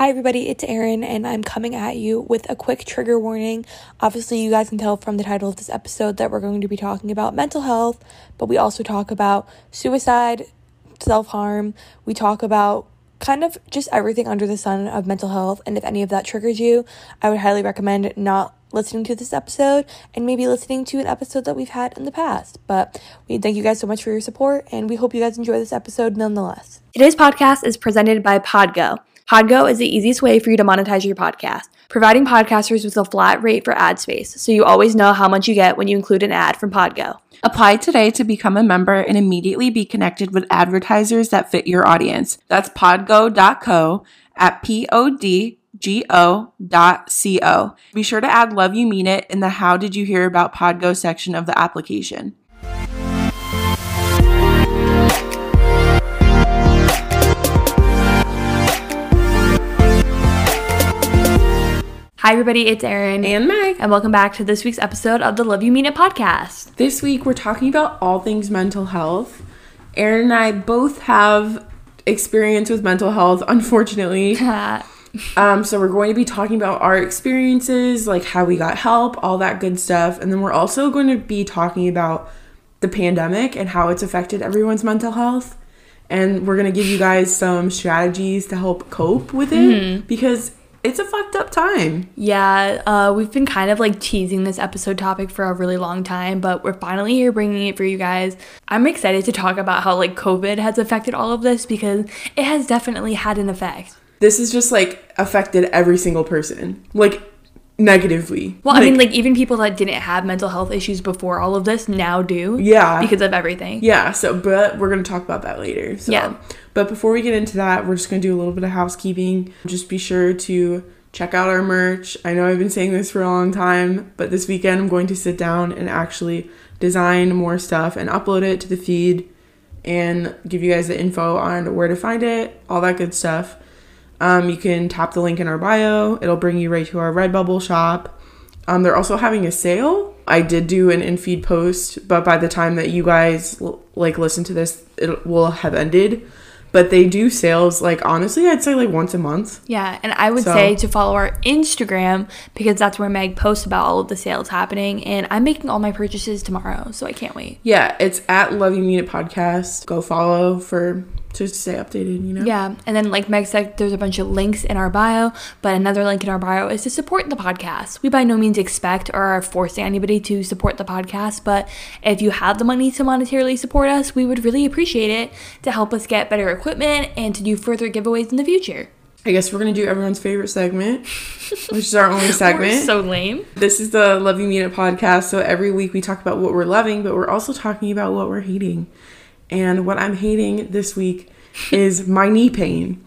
Hi, everybody, it's Erin, and I'm coming at you with a quick trigger warning. Obviously, you guys can tell from the title of this episode that we're going to be talking about mental health, but we also talk about suicide, self harm. We talk about kind of just everything under the sun of mental health, and if any of that triggers you, I would highly recommend not listening to this episode and maybe listening to an episode that we've had in the past. But we thank you guys so much for your support, and we hope you guys enjoy this episode nonetheless. Today's podcast is presented by Podgo. Podgo is the easiest way for you to monetize your podcast, providing podcasters with a flat rate for ad space, so you always know how much you get when you include an ad from Podgo. Apply today to become a member and immediately be connected with advertisers that fit your audience. That's podgo.co at P O D G O dot C O. Be sure to add Love You Mean It in the How Did You Hear About Podgo section of the application. Hi, everybody, it's Erin. And Meg. And welcome back to this week's episode of the Love You Mean It podcast. This week we're talking about all things mental health. Erin and I both have experience with mental health, unfortunately. um, so we're going to be talking about our experiences, like how we got help, all that good stuff. And then we're also going to be talking about the pandemic and how it's affected everyone's mental health. And we're going to give you guys some strategies to help cope with it because it's a fucked up time. Yeah, uh, we've been kind of like teasing this episode topic for a really long time, but we're finally here bringing it for you guys. I'm excited to talk about how like COVID has affected all of this because it has definitely had an effect. This has just like affected every single person, like negatively. Well, I mean, like even people that didn't have mental health issues before all of this now do. Yeah. Because of everything. Yeah, so but we're gonna talk about that later. So Yeah. But before we get into that, we're just gonna do a little bit of housekeeping. Just be sure to check out our merch. I know I've been saying this for a long time, but this weekend I'm going to sit down and actually design more stuff and upload it to the feed and give you guys the info on where to find it, all that good stuff. Um, you can tap the link in our bio. It'll bring you right to our Redbubble shop. Um, they're also having a sale. I did do an in-feed post, but by the time that you guys like listen to this, it will have ended. But they do sales like honestly, I'd say like once a month. Yeah, and I would So- say to follow our Instagram because that's where Meg posts about all of the sales happening. And I'm making all my purchases tomorrow, so I can't wait. Yeah, it's at Love You Mean It podcast. Go follow for to stay updated. You know. Yeah, and then like Meg said, there's a bunch of links in our bio, but another link in our bio is to support the podcast. We by no means expect or are forcing anybody to support the podcast, but if you have the money to monetarily support us, we would really appreciate it to help us get better equipment and to do further giveaways in the future. I guess we're gonna do everyone's favorite segment, which is our only segment. We're so lame. This is the Love You Mean It podcast. So every week we talk about what we're loving, but we're also talking about what we're hating. And what I'm hating this week is my knee pain.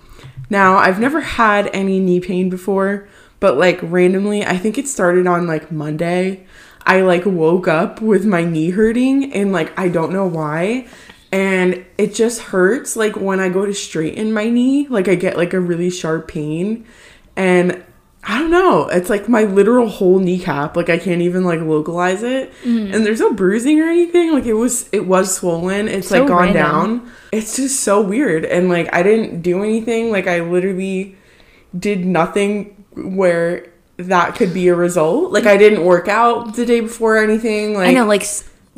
Now, I've never had any knee pain before, but like randomly, I think it started on like Monday. I like woke up with my knee hurting and like I don't know why. And it just hurts like when I go to straighten my knee, like I get like a really sharp pain. And I don't know. It's like my literal whole kneecap. Like I can't even like localize it. Mm-hmm. And there's no bruising or anything. Like it was it was swollen. It's So like gone random. down. It's just so weird. And like I didn't do anything. Like I literally did nothing where that could be a result. Like I didn't work out the day before or anything. Like I know, like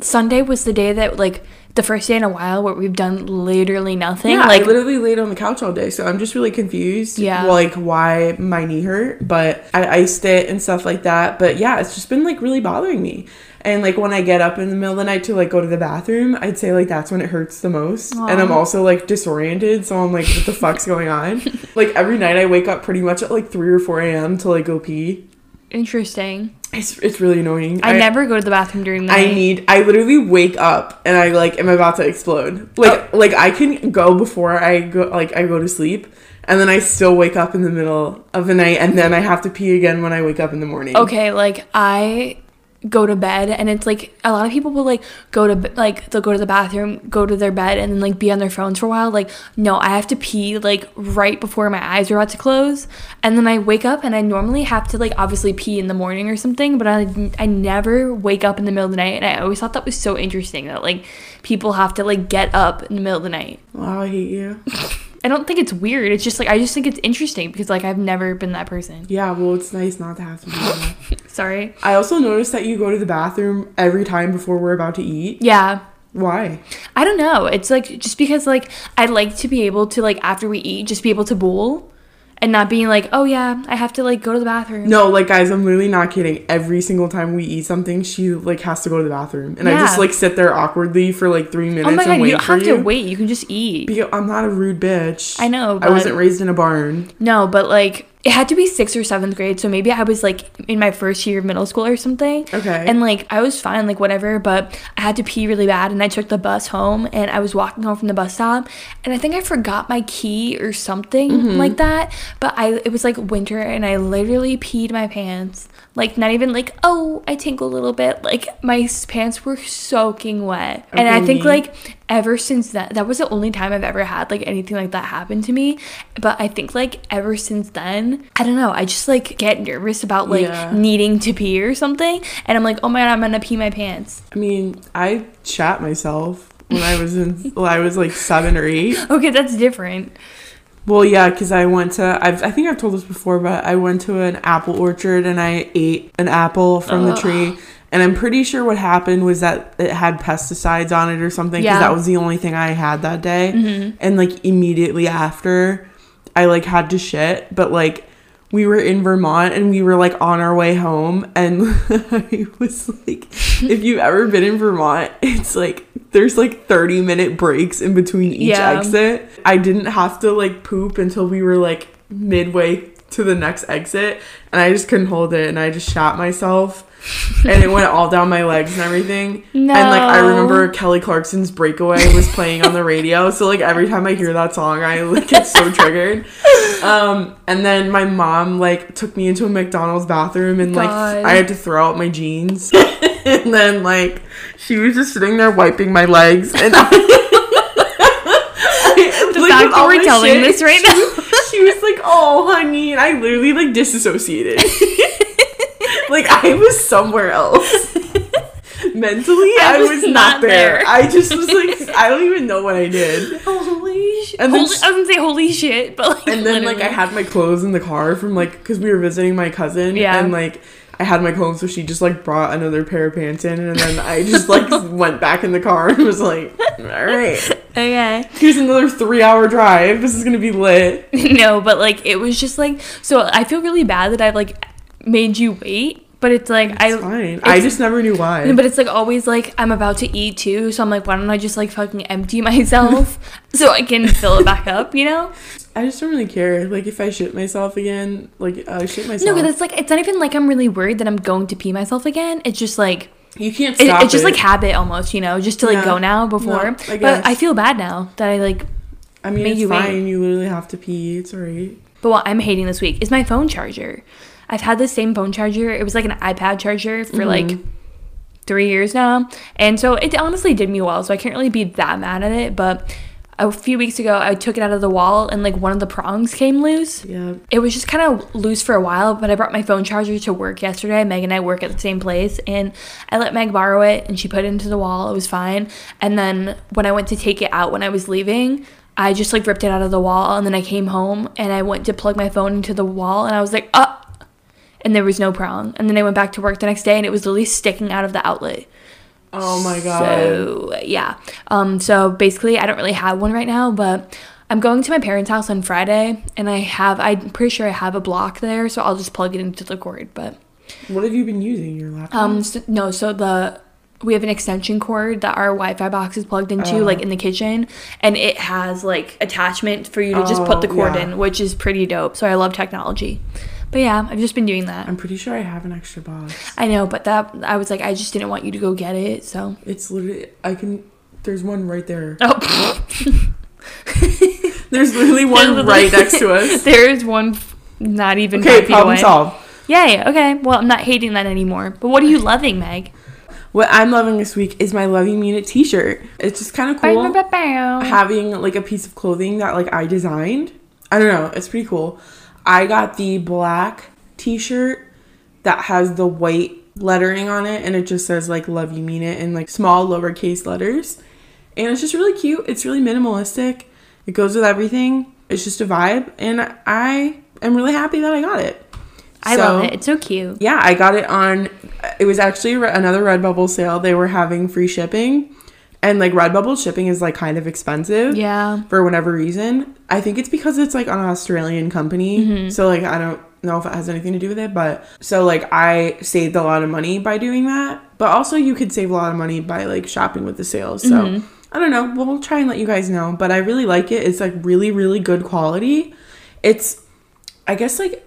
Sunday was the day that like the first day in a while where we've done literally nothing. Yeah, like I literally laid on the couch all day, so I'm just really confused. Yeah. like why my knee hurt, but I iced it and stuff like that. But yeah, it's just been like really bothering me. And like when I get up in the middle of the night to like go to the bathroom, I'd say like that's when it hurts the most. And I'm also like disoriented, so I'm like, what the fuck's going on? Like every night I wake up pretty much at like three or four a.m. to like go pee. Interesting. It's it's really annoying. I, never go to the bathroom during the night. I night. need I literally wake up and I like am about to explode. Like Oh. like I can go before I go like I go to sleep and then I still wake up in the middle of the night and then I have to pee again when I wake up in the morning. okay, like I go to bed and it's like a lot of people will like go to like they'll go to the bathroom, go to their bed and then like be on their phones for a while. Like no, I have to pee like right before my eyes are about to close, and then I wake up and I normally have to like obviously pee in the morning or something, but I I never wake up in the middle of the night, and I always thought that was so interesting that like people have to like get up in the middle of the night. Wow, I hate you. I don't think it's weird. It's just like I just think it's interesting because like I've never been that person. Yeah, well, it's nice not to have to do that. Sorry. I also noticed that you go to the bathroom every time before we're about to eat. Yeah. Why? I don't know. It's like just because like I like to be able to like after we eat just be able to bowl and not being like, "Oh yeah, I have to like go to the bathroom." No, like guys, I'm literally not kidding. Every single time we eat something, she like has to go to the bathroom, and I just like sit there awkwardly for like three oh minutes Oh my god, wait you don't have you. to wait. You can just eat. Because I'm not a rude bitch. I know, I wasn't raised in a barn. No, but like it had to be sixth or seventh grade, so maybe I was like in my first year of middle school or something. Okay. And like I was fine, like whatever, but I had to pee really bad, and I took the bus home, and I was walking home from the bus stop, and I think I forgot my key or something Mm-hmm. like that. But I it was like winter, and I literally peed my pants. Like not even like oh I tinkled a little bit. Like my pants were soaking wet, and I think like ever since that that was the only time I've ever had like anything like that happen to me. But I think like ever since then, I don't know. I just like get nervous about like Yeah. needing to pee or something, and I'm like, oh my god, I'm gonna pee my pants. I mean, I shat myself when I was in. well, I was like seven or eight. Okay, that's different. Well, yeah, because I went to. I've, I think I've told this before, but I went to an apple orchard and I ate an apple from the tree. And I'm pretty sure what happened was that it had pesticides on it or something. Because Yeah. that was the only thing I had that day. Mm-hmm. And like immediately after, I like had to shit. But like we were in Vermont and we were like on our way home. And I was like, if you've ever been in Vermont, it's like there's like 30 minute breaks in between each Yeah. exit. I didn't have to like poop until we were like midway to the next exit and I just couldn't hold it and I just shot myself and it went all down my legs and everything. And like I remember Kelly Clarkson's Breakaway was playing on the radio. So like every time I hear that song I like get so triggered. Um and then my mom like took me into a McDonald's bathroom and like God. I had to throw out my jeans. and then like she was just sitting there wiping my legs and I, The like, fact that we're telling shit, this right now. she was like, "Oh, honey," and I literally like disassociated. Like I was somewhere else. Mentally, I, I was, was not, not there. there. I just was like, I don't even know what I did. Holy shit! And then Holy, I was gonna say holy shit, but like And then like I had my clothes in the car from like because we were visiting my cousin. Yeah. And like I had my clothes, so she just like brought another pair of pants in, and then I just like went back in the car and was like, all right, okay. here's another three hour drive. This is gonna be lit. no, but like it was just like so. I feel really bad that I've like made you wait, but it's like It's I. fine. I just never knew why. But it's like always like I'm about to eat too, so I'm like, why don't I just like fucking empty myself so I can fill it back up, you know? I just don't really care. Like if I shit myself again, like I shit myself. No, because it's like it's not even like I'm really worried that I'm going to pee myself again. It's just like you can't it, it's just it. like habit almost, you know, just to like Yeah. go now before. No, I but. I feel bad now that I like. I mean, it's you wait. fine. You literally have to pee. It's alright. But what I'm hating this week is my phone charger. I've had the same phone charger. It was like an iPad charger for Mm-hmm. like three years now. And so it honestly did me well. So I can't really be that mad at it. But a few weeks ago, I took it out of the wall and like one of the prongs came loose. Yeah. It was just kind of loose for a while, but I brought my phone charger to work yesterday. Meg and I work at the same place, and I let Meg borrow it, and she put it into the wall. It was fine. And then when I went to take it out when I was leaving, I just like ripped it out of the wall, and then I came home and I went to plug my phone into the wall, and I was like, uh, and there was no prong. And then I went back to work the next day, and it was literally sticking out of the outlet. Oh my god. So yeah. Um. So basically, I don't really have one right now, but I'm going to my parents' house on Friday, and I have. I'm pretty sure I have a block there, so I'll just plug it into the cord. But what have you been using your laptop? um, so, no. So the we have an extension cord that our Wi-Fi box is plugged into, Oh. like in the kitchen, and it has like attachment for you to just put the Oh, cord yeah. in, which is pretty dope. So I love technology. But yeah, I've just been doing that. I'm pretty sure I have an extra box. I know, but that I was like, I just didn't want you to go get it, so. It's literally I can. There's one right there. Oh. There's literally one right next to us. There's one not even Okay, problem away. solved. Yay. Okay. Well, I'm not hating that anymore. But what are you loving, Meg? What I'm loving this week is my Love You Mean It T-shirt. It's just kind of cool having like a piece of clothing that like I designed. I don't know, it's pretty cool. I got the black T-shirt that has the white lettering on it, and it just says like "Love You Mean It" in like small lowercase letters, and it's just really cute. It's really minimalistic, It goes with everything. It's just a vibe, and I am really happy that I got it. I So- love it. It's so cute. Yeah, I got it on. It was actually another Redbubble sale. They were having free shipping, and like Redbubble shipping is like kind of expensive. Yeah. For whatever reason, I think it's because it's like an Australian company. Mm-hmm. So like I don't know if it has anything to do with it, but so like I saved a lot of money by doing that. But also you could save a lot of money by like shopping with the sales. So Mm-hmm. I don't know. We'll try and let you guys know. But I really like it. It's like really really good quality. It's I guess like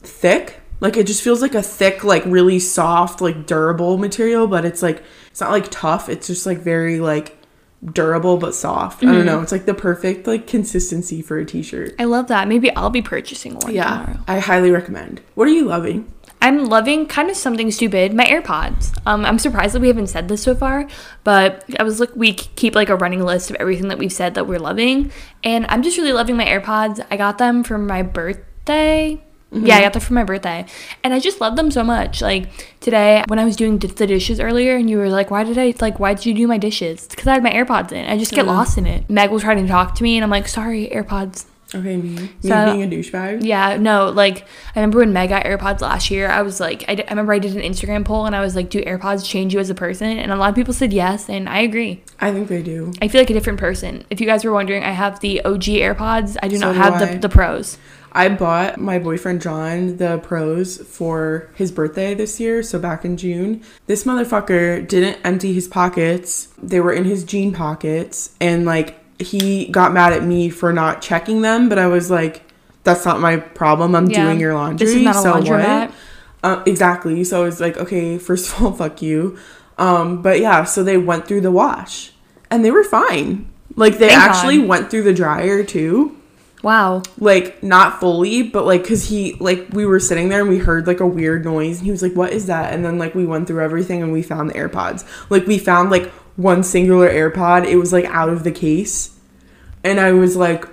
thick. Like it just feels like a thick, like really soft, like durable material, but it's like it's not like tough. It's just like very like durable but soft. I don't know. It's like the perfect like consistency for a t-shirt. I love that. Maybe I'll be purchasing one Yeah. tomorrow. I highly recommend. What are you loving? I'm loving kind of something stupid. My AirPods. Um, I'm surprised that we haven't said this so far, but I was like, we keep like a running list of everything that we've said that we're loving, and I'm just really loving my AirPods. I got them for my birthday. Mm-hmm. Yeah, I got them for my birthday, and I just love them so much. Like today, when I was doing d- the dishes earlier, and you were like, "Why did I like? Why did you do my dishes?" Because I had my AirPods in. I just get mm-hmm. lost in it. Meg was trying to talk to me, and I'm like, "Sorry, AirPods." Okay, me. Me So- being a douchebag. Yeah, no, like I remember when Meg got AirPods last year, I was like, I, d- I remember I did an Instagram poll and I was like, do AirPods change you as a person? And a lot of people said yes, and I agree. I think they do. I feel like a different person. If you guys were wondering, I have the OG AirPods. I do So not do have I. the, the pros. I bought my boyfriend John the pros for his birthday this year, so back in June. This motherfucker didn't empty his pockets. They were in his jean pockets and like he got mad at me for not checking them, but I was like that's not my problem. I'm Yeah. doing your laundry. This is not a so laundromat. what? Uh, exactly. So I was like, okay, first of all, fuck you. Um, but yeah, so they went through the wash and they were fine. Like they Thank actually God. went through the dryer too Wow. like not fully but like because he like we were sitting there and we heard like a weird noise and he was like what is that? And then like we went through everything and we found the airpods. Like we found like one singular airpod. It was like out of the case. And i was like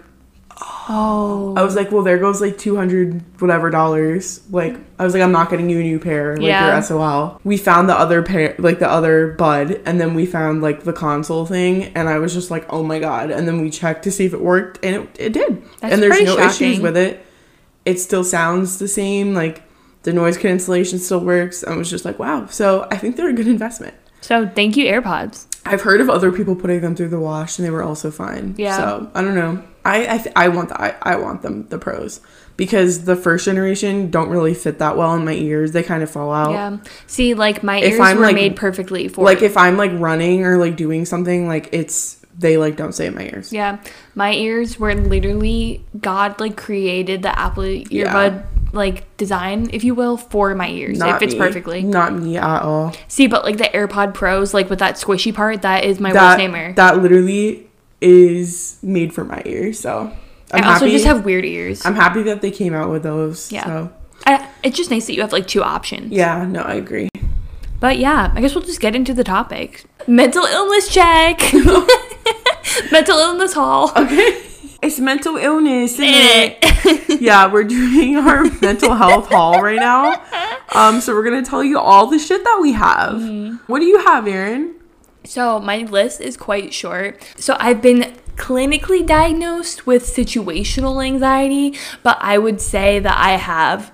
Oh. i was like well there goes like 200 whatever dollars. Like i was like i'm not getting you a new pair like Yeah. your sol we found the other pair like the other bud and then we found like the console thing and i was just like oh my god. And then we checked to see if it worked and it, it did. That's and there's no issues with it. It still sounds the same like the noise cancellation still works. I was just like wow. So i think they're a good investment. So thank you, AirPods. i've heard of other people putting them through the wash and they were also fine. Yeah. so i don't know i i, th- I want the I, I want them the pros because the first generation don't really fit that well in my ears they kind of fall out Yeah. See, like my If ears I'm, were like- made perfectly for like if i'm like running or like doing something like it's they like don't stay in my ears Yeah, my ears were literally God like created the Apple earbud like design, if you will, for my ears. it fits me. perfectly. not me at all See, but like the AirPod Pros, like with that squishy part, that is my that worst nightmare. that literally is made for my ears so I i'm also happy just have weird ears. i'm happy that they came out with those Yeah. so I, it's just nice that you have like two options. yeah no i agree But yeah, I guess we'll just get into the topic. Mental illness check. Mental illness hall. okay it's mental illness isn't it? yeah, we're doing our mental health haul right now. Um, so we're gonna tell you all the shit that we have. Mm-hmm. What do you have, Erin? So my list is quite short. So I've been clinically diagnosed with situational anxiety, but I would say that I have.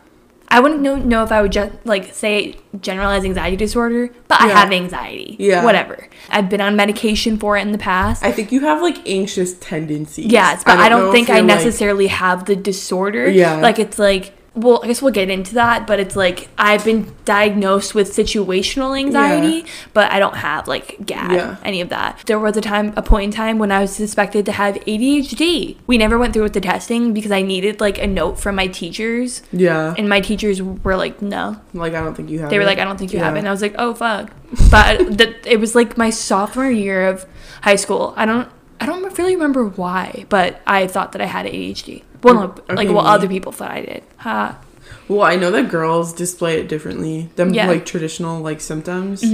I wouldn't know, know if I would just like say generalized anxiety disorder, but I have anxiety. Yeah. Whatever. I've been on medication for it in the past. I think you have like anxious tendencies. Yes, but I don't, know think I you're, like- necessarily have the disorder. Yeah. Like it's like well, I guess we'll get into that, but it's like I've been diagnosed with situational anxiety, but I don't have like GAD, Yeah. any of that. There was a time, a point in time when I was suspected to have ADHD. We never went through with the testing because I needed like a note from my teachers, yeah, and my teachers were like, no. like I don't think you have. They were it. like, I don't think you have it. And I was like, oh fuck. But it was like my sophomore year of high school. I don't I don't really remember why, but I thought that I had ADHD. Well, no, like well, other people thought I did. Ha. Well, I know that girls display it differently than Yeah. like traditional like symptoms. I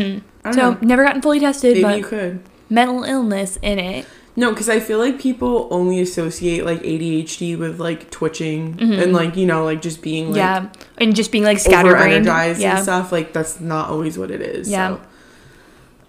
don't So know. never gotten fully tested, Maybe but you could. mental illness in it. No, because I feel like people only associate like ADHD with like twitching Mm-hmm. and like you know like just being like yeah, and just being like scatterbrained. Yeah. and stuff. Like that's not always what it is. Yeah. So.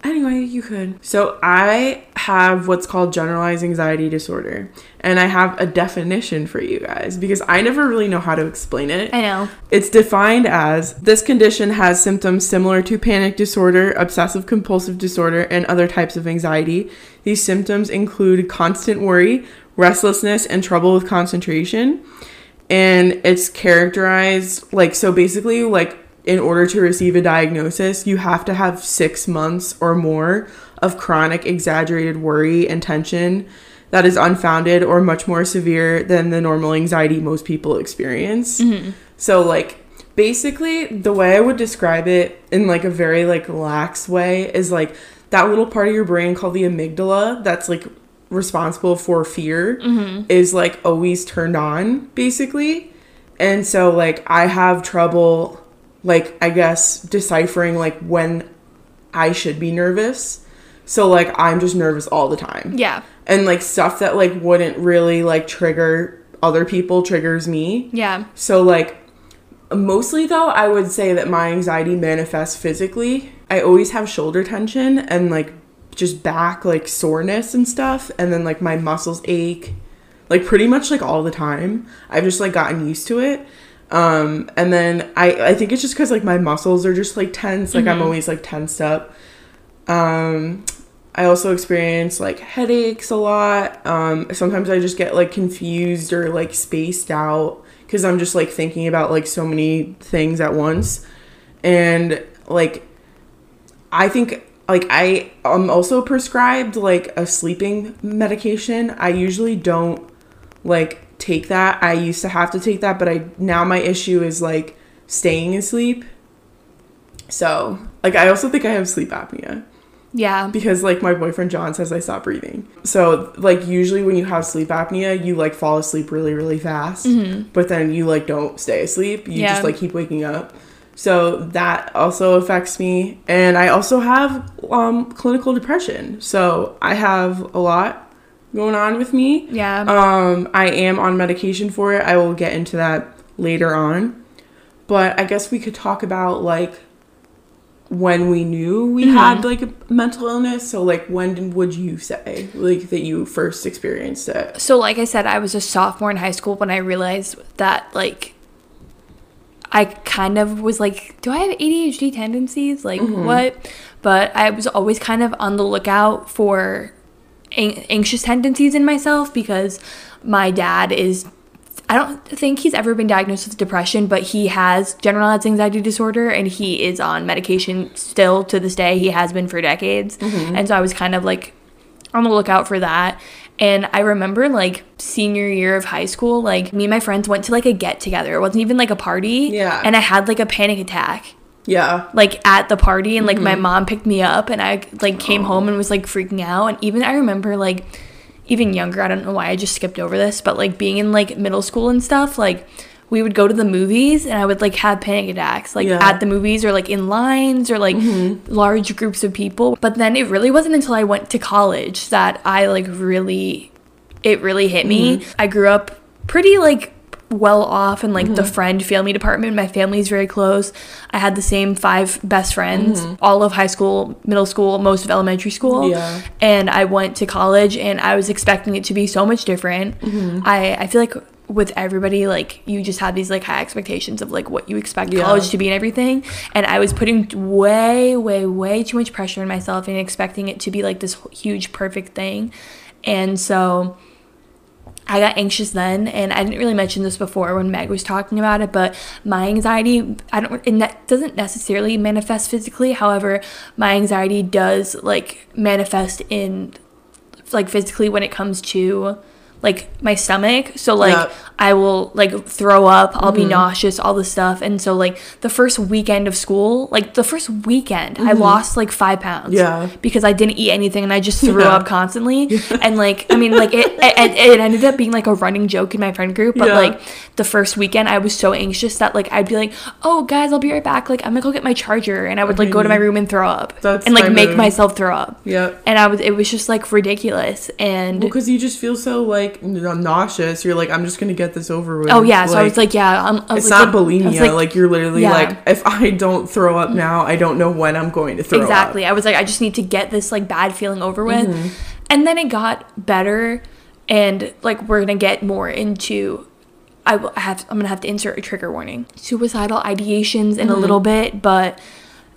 Anyway, you could. So I have what's called generalized anxiety disorder, and I have a definition for you guys because I never really know how to explain it. I know. It's defined as this condition has symptoms similar to panic disorder, obsessive compulsive disorder, and other types of anxiety. These symptoms include constant worry, restlessness, and trouble with concentration. And it's characterized like so basically like in order to receive a diagnosis, you have to have 6 months or more of chronic exaggerated worry and tension that is unfounded or much more severe than the normal anxiety most people experience. Mm-hmm. So like basically the way I would describe it in like a very like lax way is like that little part of your brain called the amygdala that's like responsible for fear mm-hmm. is like always turned on basically. And so like I have trouble like I guess deciphering like when I should be nervous. So like I'm just nervous all the time Yeah. and like stuff that like wouldn't really like trigger other people triggers me. Yeah. So like mostly though I would say that my anxiety manifests physically. I always have shoulder tension and like just back like soreness and stuff and then like my muscles ache like pretty much like all the time. I've just like gotten used to it. Um and then I I think it's just cuz like my muscles are just like tense, like I'm always like tensed up. Um I also experience like headaches a lot. Um, sometimes I just get like confused or like spaced out because I'm just like thinking about like so many things at once. And like, I think like I am also prescribed like a sleeping medication. I usually don't like take that. I used to have to take that, but I now my issue is like staying asleep. So, like I also think I have sleep apnea Yeah. because like my boyfriend John says I stop breathing. So like usually when you have sleep apnea, you like fall asleep really really fast, but then you like don't stay asleep. You Mm-hmm. Yeah. just like keep waking up. So that also affects me, and I also have um, clinical depression. So I have a lot going on with me. Yeah. Um, I am on medication for it. I will get into that later on. But I guess we could talk about like when we knew we Mm-hmm. had like a mental illness. So like when would you say like that you first experienced it? So, like I said, I was a sophomore in high school when I realized that, like, I kind of was like, do I have ADHD tendencies? Like, what? But I was always kind of on the lookout for an- anxious tendencies in myself because my dad is. I don't think he's ever been diagnosed with depression, but he has generalized anxiety disorder and he is on medication still to this day. He has been for decades. Mm-hmm. And so I was kind of like on the lookout for that. And I remember like senior year of high school, like me and my friends went to like a get together. It wasn't even like a party. Yeah. And I had like a panic attack Yeah. like at the party and like my mm-hmm. mom picked me up and I like came home and was like freaking out. And even I remember like even younger, I don't know why I just skipped over this, but like being in like middle school and stuff, like we would go to the movies and I would like have panic attacks like Yeah. at the movies or like in lines or like mm-hmm. large groups of people. But then it really wasn't until I went to college that I like really it really hit me. Mm-hmm. I grew up pretty like well off and like the mm-hmm. friend family department. My family's very close. I had the same five best friends mm-hmm. all of high school, middle school, most of elementary school. Yeah. And I went to college and I was expecting it to be so much different. Mm-hmm. I I feel like with everybody like you just have these like high expectations of like what you expect Yeah. college to be and everything and i was putting way way way too much pressure on myself and expecting it to be like this huge perfect thing and so I got anxious then, and I didn't really mention this before when Meg was talking about it, but my anxiety, I don't, and that doesn't necessarily manifest physically. However, my anxiety does like manifest in like physically when it comes to like my stomach. So like Yeah. I will like throw up, I'll be mm-hmm. nauseous, all this stuff. And so like the first weekend of school, like the first weekend, I mm-hmm. lost like five pounds. Yeah. Because I didn't eat anything and I just threw Yeah. up constantly. And like I mean like it, it it ended up being like a running joke in my friend group. But Yeah. like the first weekend I was so anxious that like I'd be like, Oh guys, I'll be right back. Like I'm gonna go get my charger and I would like go to my mm-hmm. room and throw up. That's and like my make mood. myself throw up. Yeah. And I was it was just like ridiculous. And Well, because you just feel so like like nauseous, you're like, I'm just gonna get this over with. Oh yeah, so I was like, yeah, I'm, I was it's like, not bulimia. Like, you're literally Yeah. like, if I don't throw up now, I don't know when I'm going to throw exactly. up. I was like, I just need to get this like bad feeling over with, Mm-hmm. and then it got better, and like we're gonna get more into. I will have. I'm gonna have to insert a trigger warning. Suicidal ideations in a Mm-hmm. little bit, but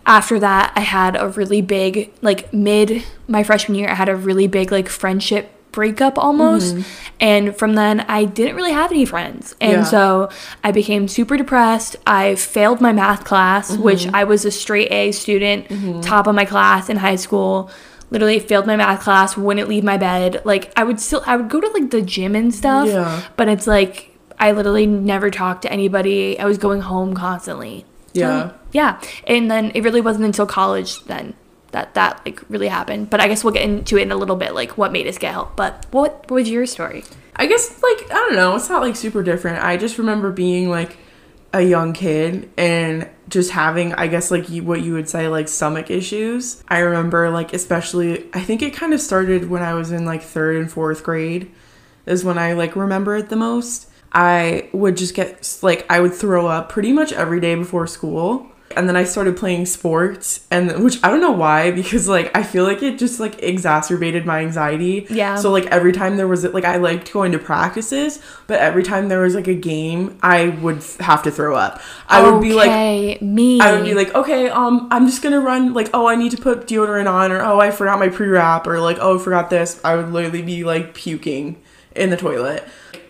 after that, I had a really big like mid my freshman year. I had a really big like friendship breakup almost, and from then I didn't really have any friends, and Mm-hmm. Yeah. so I became super depressed. I failed my math class, Mm-hmm. which I was a straight A student, top of my class in high school. Literally failed my math class, wouldn't leave my bed. Like I would still I would go to like the gym and stuff. Yeah. But it's like I literally never talked to anybody. I was going home constantly. So, Yeah. yeah. And then it really wasn't until college then that that like really happened. But I guess we'll get into it in a little bit, like what made us get help. But what, what was your story? I guess like I don't know, it's not like super different. I just remember being like a young kid and just having I guess like you, what you would say like stomach issues. I remember like especially I think it kind of started when I was in like 3rd and 4th grade is when I like remember it the most. I would just get like I would throw up pretty much every day before school. And then I started playing sports and which I don't know why because like I feel like it just like exacerbated my anxiety. Yeah. So like every time there was like I liked going to practices, but every time there was like a game, I would have to throw up. I would be like Okay, me. I would be like, okay, um, I'm just gonna run. Like, oh, I need to put deodorant on, or oh, I forgot my pre wrap, or like, oh, I forgot this. I would literally be like puking in the toilet.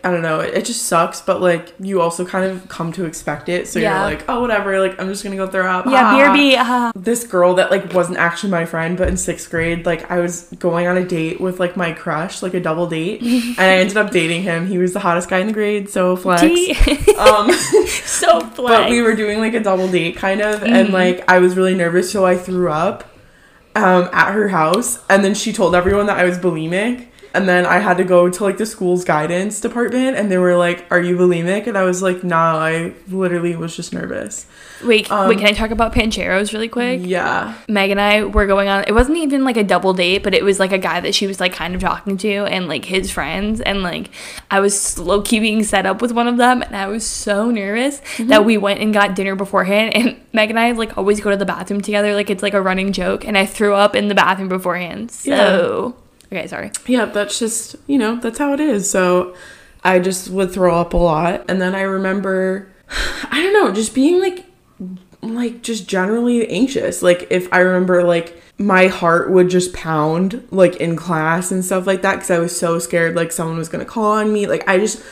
I don't know. It, it just sucks, but like, you also kind of come to expect it. So Yeah. you're like, oh, whatever. Like, I'm just gonna go throw up. yeah, Ah. BRB. Uh, This girl that like wasn't actually my friend, but in sixth grade, like I was going on a date with like my crush, like a double date, and I ended up dating him. He was the hottest guy in the grade, so flex. Um, so flex. but we were doing like a double date kind of and like i was really nervous so i threw up um, at her house and then she told everyone that i was bulimic and then i had to go to like the school's guidance department and they were like are you bulimic and i was like nah i literally was just nervous wait, um, wait. Can I talk about Pancheros really quick? yeah Meg and I were going on. It wasn't even like a double date, but it was like a guy that she was like kind of talking to, and like his friends, and like I was slow key being set up with one of them, and I was so nervous Mm-hmm. that we went and got dinner beforehand. And Meg and I like always go to the bathroom together, like it's like a running joke, and I threw up in the bathroom beforehand. So okay, sorry. yeah that's just you know that's how it is so i just would throw up a lot and then i remember i don't know just being like like just generally anxious like if i remember like my heart would just pound like in class and stuff like that because i was so scared like someone was gonna call on me like i just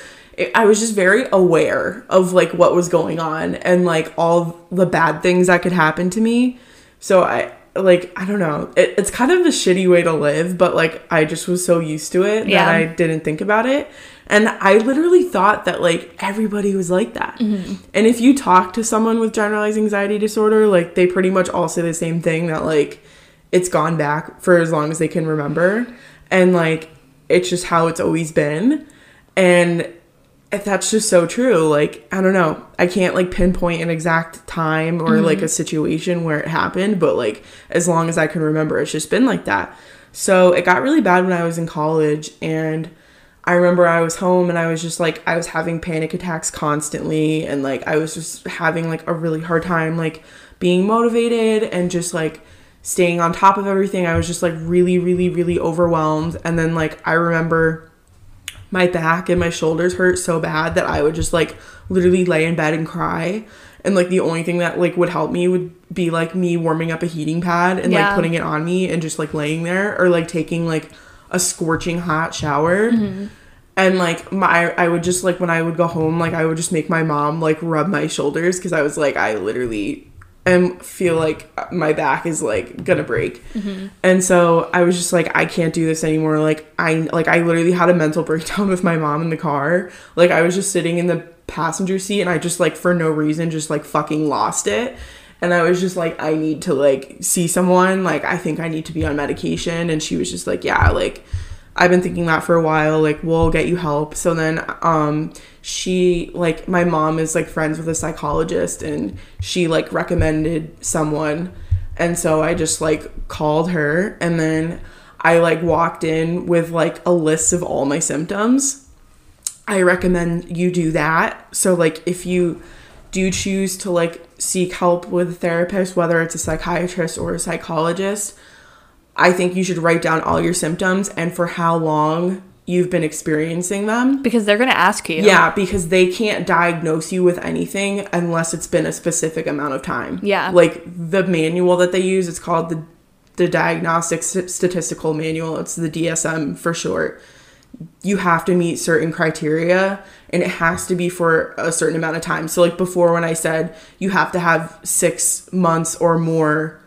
I was just very aware of like what was going on and like all the bad things that could happen to me. So I like I don't know. It, it's kind of a shitty way to live, but like I just was so used to it Yeah. that I didn't think about it. And I literally thought that like everybody was like that. Mm-hmm. And if you talk to someone with generalized anxiety disorder, like they pretty much all say the same thing that like it's gone back for as long as they can remember. And like it's just how it's always been. And if that's just so true. Like, I don't know. I can't like pinpoint an exact time or like mm-hmm. a situation where it happened, but like as long as I can remember, it's just been like that. So it got really bad when I was in college and I remember I was home and I was just like I was having panic attacks constantly and like I was just having like a really hard time like being motivated and just like staying on top of everything. I was just like really really really overwhelmed and then like I remember my back and my shoulders hurt so bad that I would just like literally lay in bed and cry. And like the only thing that like would help me would be like me warming up a heating pad and Yeah. like putting it on me and just like laying there or like taking like a scorching hot shower. Mm-hmm. And like my I would just like when I would go home like I would just make my mom like rub my shoulders cuz I was like I literally am feel like my back is like gonna break. And so I was just like, I can't do this anymore. Like I like I literally had a mental breakdown with my mom in the car. Like I was just sitting in the passenger seat and I just like for no reason just like fucking lost it. And I was just like, I need to like see someone. Like I think I need to be on medication. And she was just like, Yeah, like I've been thinking that for a while. Like we'll get you help. So then um she like my mom is like friends with a psychologist and she like recommended someone and so I just like called her and then I like walked in with like a list of all my symptoms. I recommend you do that. So like if you do choose to like seek help with a therapist, whether it's a psychiatrist or a psychologist, I think you should write down all your symptoms and for how long you've been experiencing them. Because they're going to ask you. Yeah, because they can't diagnose you with anything unless it's been a specific amount of time. Yeah. Like the manual that they use, it's called the the Diagnostic Statistical Manual. It's the DSM for short. You have to meet certain criteria and it has to be for a certain amount of time. So like before when I said you have to have 6 months or more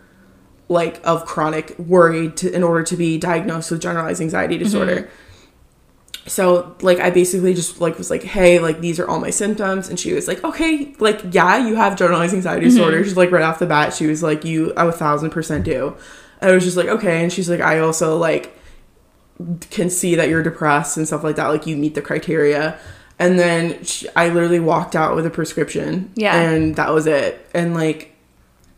like of chronic worry to, in order to be diagnosed with generalized anxiety disorder mm-hmm. So like i basically just like was like hey like these are all my symptoms. And she was like okay like yeah you have generalized anxiety mm-hmm. disorder. She's like right off the bat she was like you a thousand percent do. And i was just like okay. And she's like i also like can see that you're depressed and stuff like that. Like you meet the criteria. And then she, i literally walked out with a prescription. Yeah. and that was it. And like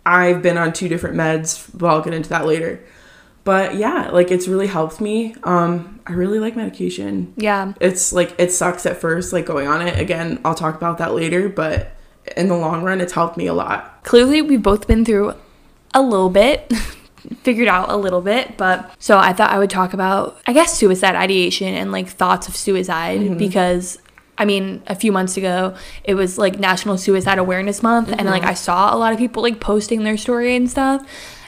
i've been on two different meds but i'll get into that later but yeah like it's really helped me um i really like medication Yeah. it's like it sucks at first like going on it again i'll talk about that later but in the long run it's helped me a lot Clearly, we've both been through a little bit. Figured out a little bit, but so I thought I would talk about, I guess, suicide ideation and like thoughts of suicide because I mean, a few months ago, it was like National Suicide Awareness Month, and like I saw a lot of people like posting their story and stuff.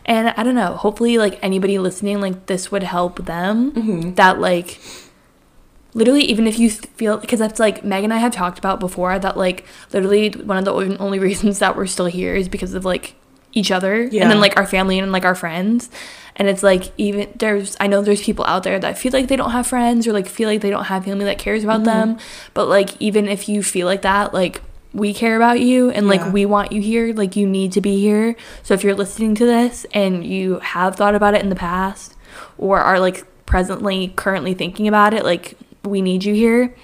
And I don't know, hopefully, like anybody listening, like this would help them. Mm-hmm. That, like, literally, even if you feel, because that's like Meg and I have talked about before, that like literally one of the only reasons that we're still here is because of like each other and then like our family and like our friends. And it's like even there's I know there's people out there that feel like they don't have friends or like feel like they don't have family that cares about mm-hmm. them. But like even if you feel like that, like we care about you and like Yeah. we want you here, like you need to be here. So if you're listening to this and you have thought about it in the past or are like presently currently thinking about it, like we need you here.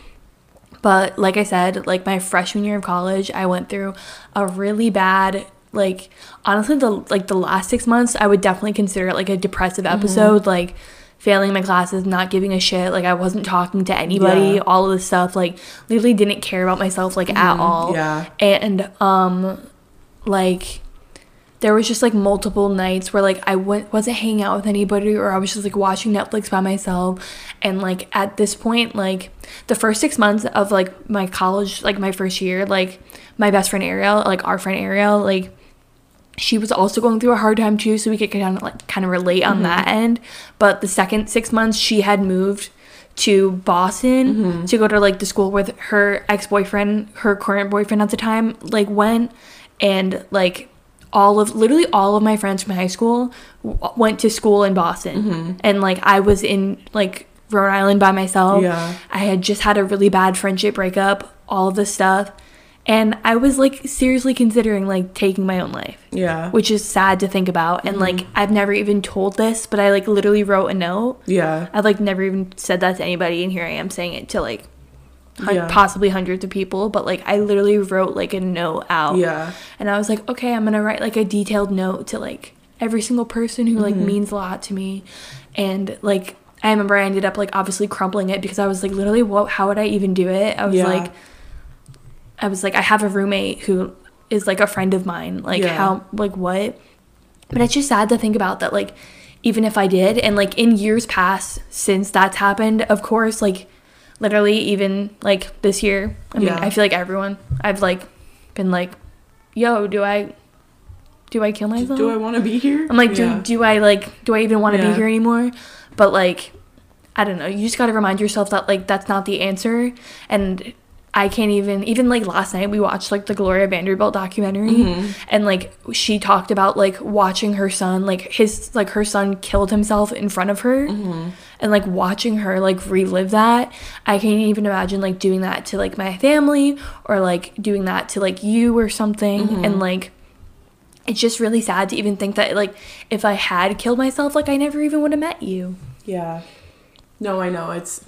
But like I said, like my freshman year of college, I went through a really bad like honestly the like the last 6 months I would definitely consider it like a depressive mm-hmm. episode like failing my classes, not giving a shit, like I wasn't talking to anybody, Yeah. all of this stuff like literally didn't care about myself like at all. yeah. And um like there was just like multiple nights where like I went wasn't hanging out with anybody or I was just like watching Netflix by myself and like at this point like the first 6 months of like my college like my first year like my best friend Ariel like our friend Ariel like she was also going through a hard time too so we could kind of like kind of relate on mm-hmm. that end. But the second 6 months she had moved to Boston mm-hmm. to go to like the school with her ex-boyfriend her current boyfriend at the time like went and like all of literally all of my friends from high school w- went to school in Boston. Mm-hmm. And like I was in like Rhode Island by myself. Yeah. I had just had a really bad friendship breakup all of this stuff and I was like seriously considering like taking my own life Yeah. which is sad to think about and like mm-hmm. I've never even told this but I like literally wrote a note yeah. I've like never even said that to anybody, and here I am saying it to like hun- Yeah. possibly hundreds of people. But like I literally wrote like a note out, Yeah. and I was like, okay, I'm gonna write like a detailed note to like every single person who like mm-hmm. means a lot to me, and like I remember I ended up like obviously crumpling it because I was like literally, what? How would I even do it? I was Yeah. like, I was like, I have a roommate who is like a friend of mine. Like Yeah. how like what? But it's just sad to think about that like even if I did and like in years past since that's happened, of course, like literally even like this year, I mean, Yeah. I feel like everyone I've like been like, yo, do I do I kill myself? Do I want to be here? I'm like, yeah. do, do I like do I even want to Yeah. be here anymore? But like I don't know, you just got to remind yourself that like that's not the answer and I can't even even like last night we watched like the Gloria Vanderbilt documentary Mm-hmm. and like she talked about like watching her son like his like her son killed himself in front of her Mm-hmm. and like watching her like relive that I can't even imagine like doing that to like my family or like doing that to like you or something Mm-hmm. and like it's just really sad to even think that like if I had killed myself like I never even would have met you Yeah. No, I know. It's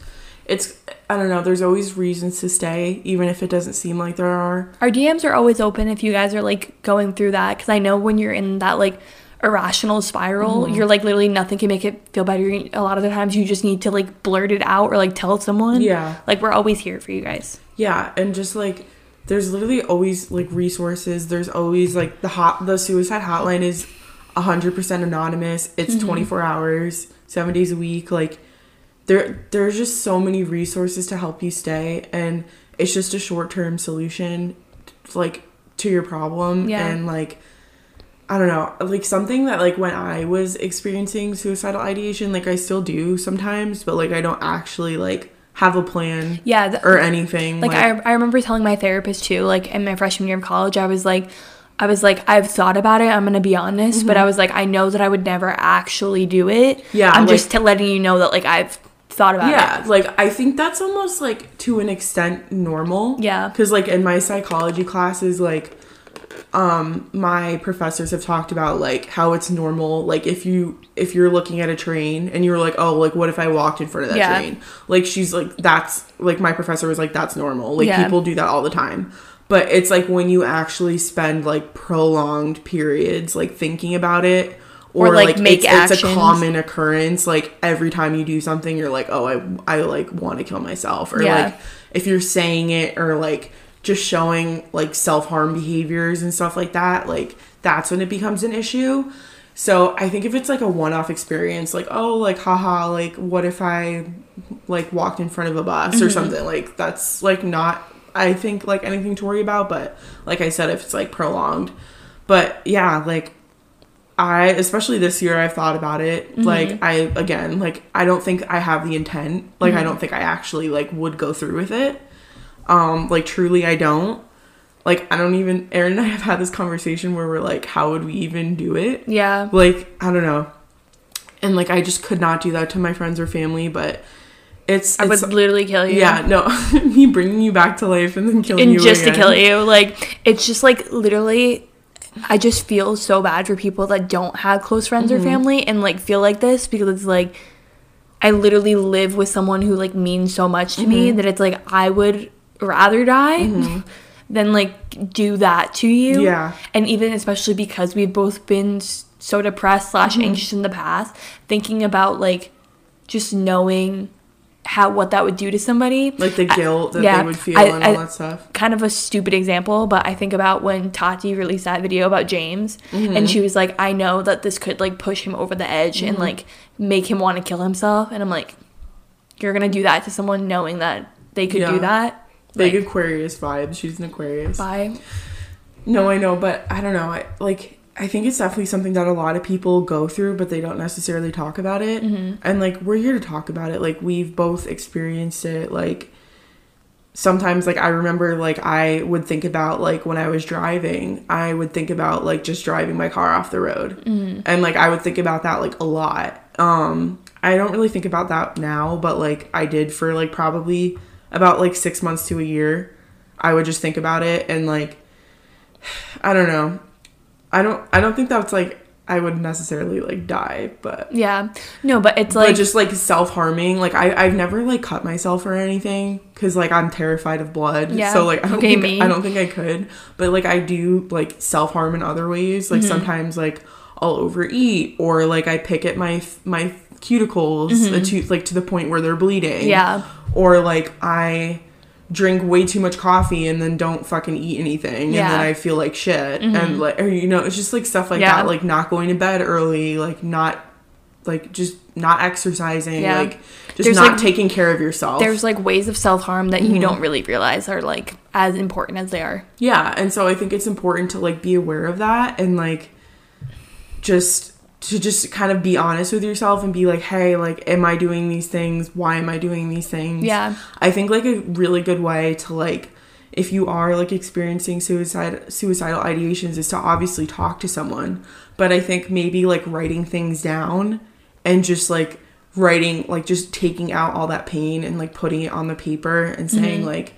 it's I don't know, there's always reasons to stay even if it doesn't seem like there are. Our DMs are always open if you guys are like going through that because I know when you're in that like irrational spiral. Mm-hmm. You're like literally nothing can make it feel better. A lot of the times you just need to like blurt it out or like tell someone. Yeah. Like we're always here for you guys. Yeah, and just like there's literally always like resources. There's always like the hot the suicide hotline is 100% anonymous. It's 24 hours, 7 days a week. Like there there's just so many resources to help you stay and it's just a short-term solution like to your problem Yeah. and like I don't know, like something that like when I was experiencing suicidal ideation, like I still do sometimes, but like I don't actually like have a plan Yeah. th- or anything. like I, I remember telling my therapist too like in my freshman year of college i was like i was like i've thought about it i'm gonna be honest but i was like i know that i would never actually do it Mm-hmm. Yeah, i'm like- just t- letting you know that like i've thought about yeah, it like I think that's almost like to an extent normal. Yeah. Cuz like in my psychology classes like um my professors have talked about like how it's normal like if you if you're looking at a train and you're like oh like what if I walked in front of that Yeah. train like she's like that's like my professor was like that's normal like Yeah. people do that all the time but it's like when you actually spend like prolonged periods like thinking about it Or, like, make it's, it's a common occurrence. Like every time you do something you're like oh i i like want to kill myself. Or Yeah. like if you're saying it or like just showing like self-harm behaviors and stuff like that like that's when it becomes an issue. So i think if it's like a one-off experience like oh like haha like what if i like walked in front of a bus Mm-hmm. or something? Like that's like not i think like anything to worry about but like i said if it's like prolonged. But yeah like I especially this year I've thought about it. Mm-hmm. Like I again, like I don't think I have the intent. Like Mm-hmm. I don't think I actually like would go through with it. Um like truly I don't. Like I don't even Erin and I have had this conversation where we're like how would we even do it? yeah Like I don't know. And like I just could not do that to my friends or family, but it's i it's would literally kill you yeah, no. me bringing you back to life and then killing and you just to kill you like it's just like literally i just feel so bad for people that don't have close friends Mm-hmm. or family and like feel like this because it's like i literally live with someone who like means so much to me Mm-hmm. that it's like i would rather die than like do that to you Yeah. and even especially because we've both been so depressed slash Mm-hmm. anxious in the past thinking about like just knowing how what that would do to somebody Like the I- guilt that yeah, they would feel I- and all I- that stuff. kind of a stupid example, but I think about when Tati released that video about James Mm-hmm. and she was like, I know that this could like push him over the edge Mm-hmm. and like make him want to kill himself. And I'm like, you're to do that to someone knowing that they could Yeah. do that? Big Like, Aquarius vibes. She's an Aquarius. bye. No, I know, but I don't know. I like I think it's definitely something that a lot of people go through, but they don't necessarily talk about it. And like we're here to talk about it. Like we've both experienced it. Like sometimes like I remember like I would think about like when I was driving, I would think about like just driving my car off the road. And like I would think about that like a lot. Um I don't really think about that now, but like I did for like probably about like 6 months to a year. I would just think about it and like I don't know. I don't I don't think that's like I would necessarily like die, but Yeah. No, but it's like like, just like self-harming. Like I I've never like cut myself or anything cuz like I'm terrified of blood. Yeah. So like I don't Okay, think me. I don't think I could, but like I do like self-harm in other ways. Like Mm-hmm. sometimes like I'll overeat or like I pick at my my cuticles uh, to like to the point where they're bleeding. Mm-hmm. Yeah. Or like I drink way too much coffee and then don't fucking eat anything Yeah. Mm-hmm. and then I feel like shit and like or you know it's just like stuff like Yeah. that like not going to bed early like not like just not exercising Yeah. like just There's, not like- taking care of yourself there's like ways of self harm that Mm-hmm. you don't really realize are like as important as they are. yeah and so I think it's important to like be aware of that and like just to just kind of be honest with yourself and be like hey like am I doing these things why am I doing these things Yeah. I think like a really good way to like if you are like experiencing suicide suicidal ideations is to obviously talk to someone. But I think maybe like writing things down and just like writing like just taking out all that pain and like putting it on the paper and saying Mm-hmm. like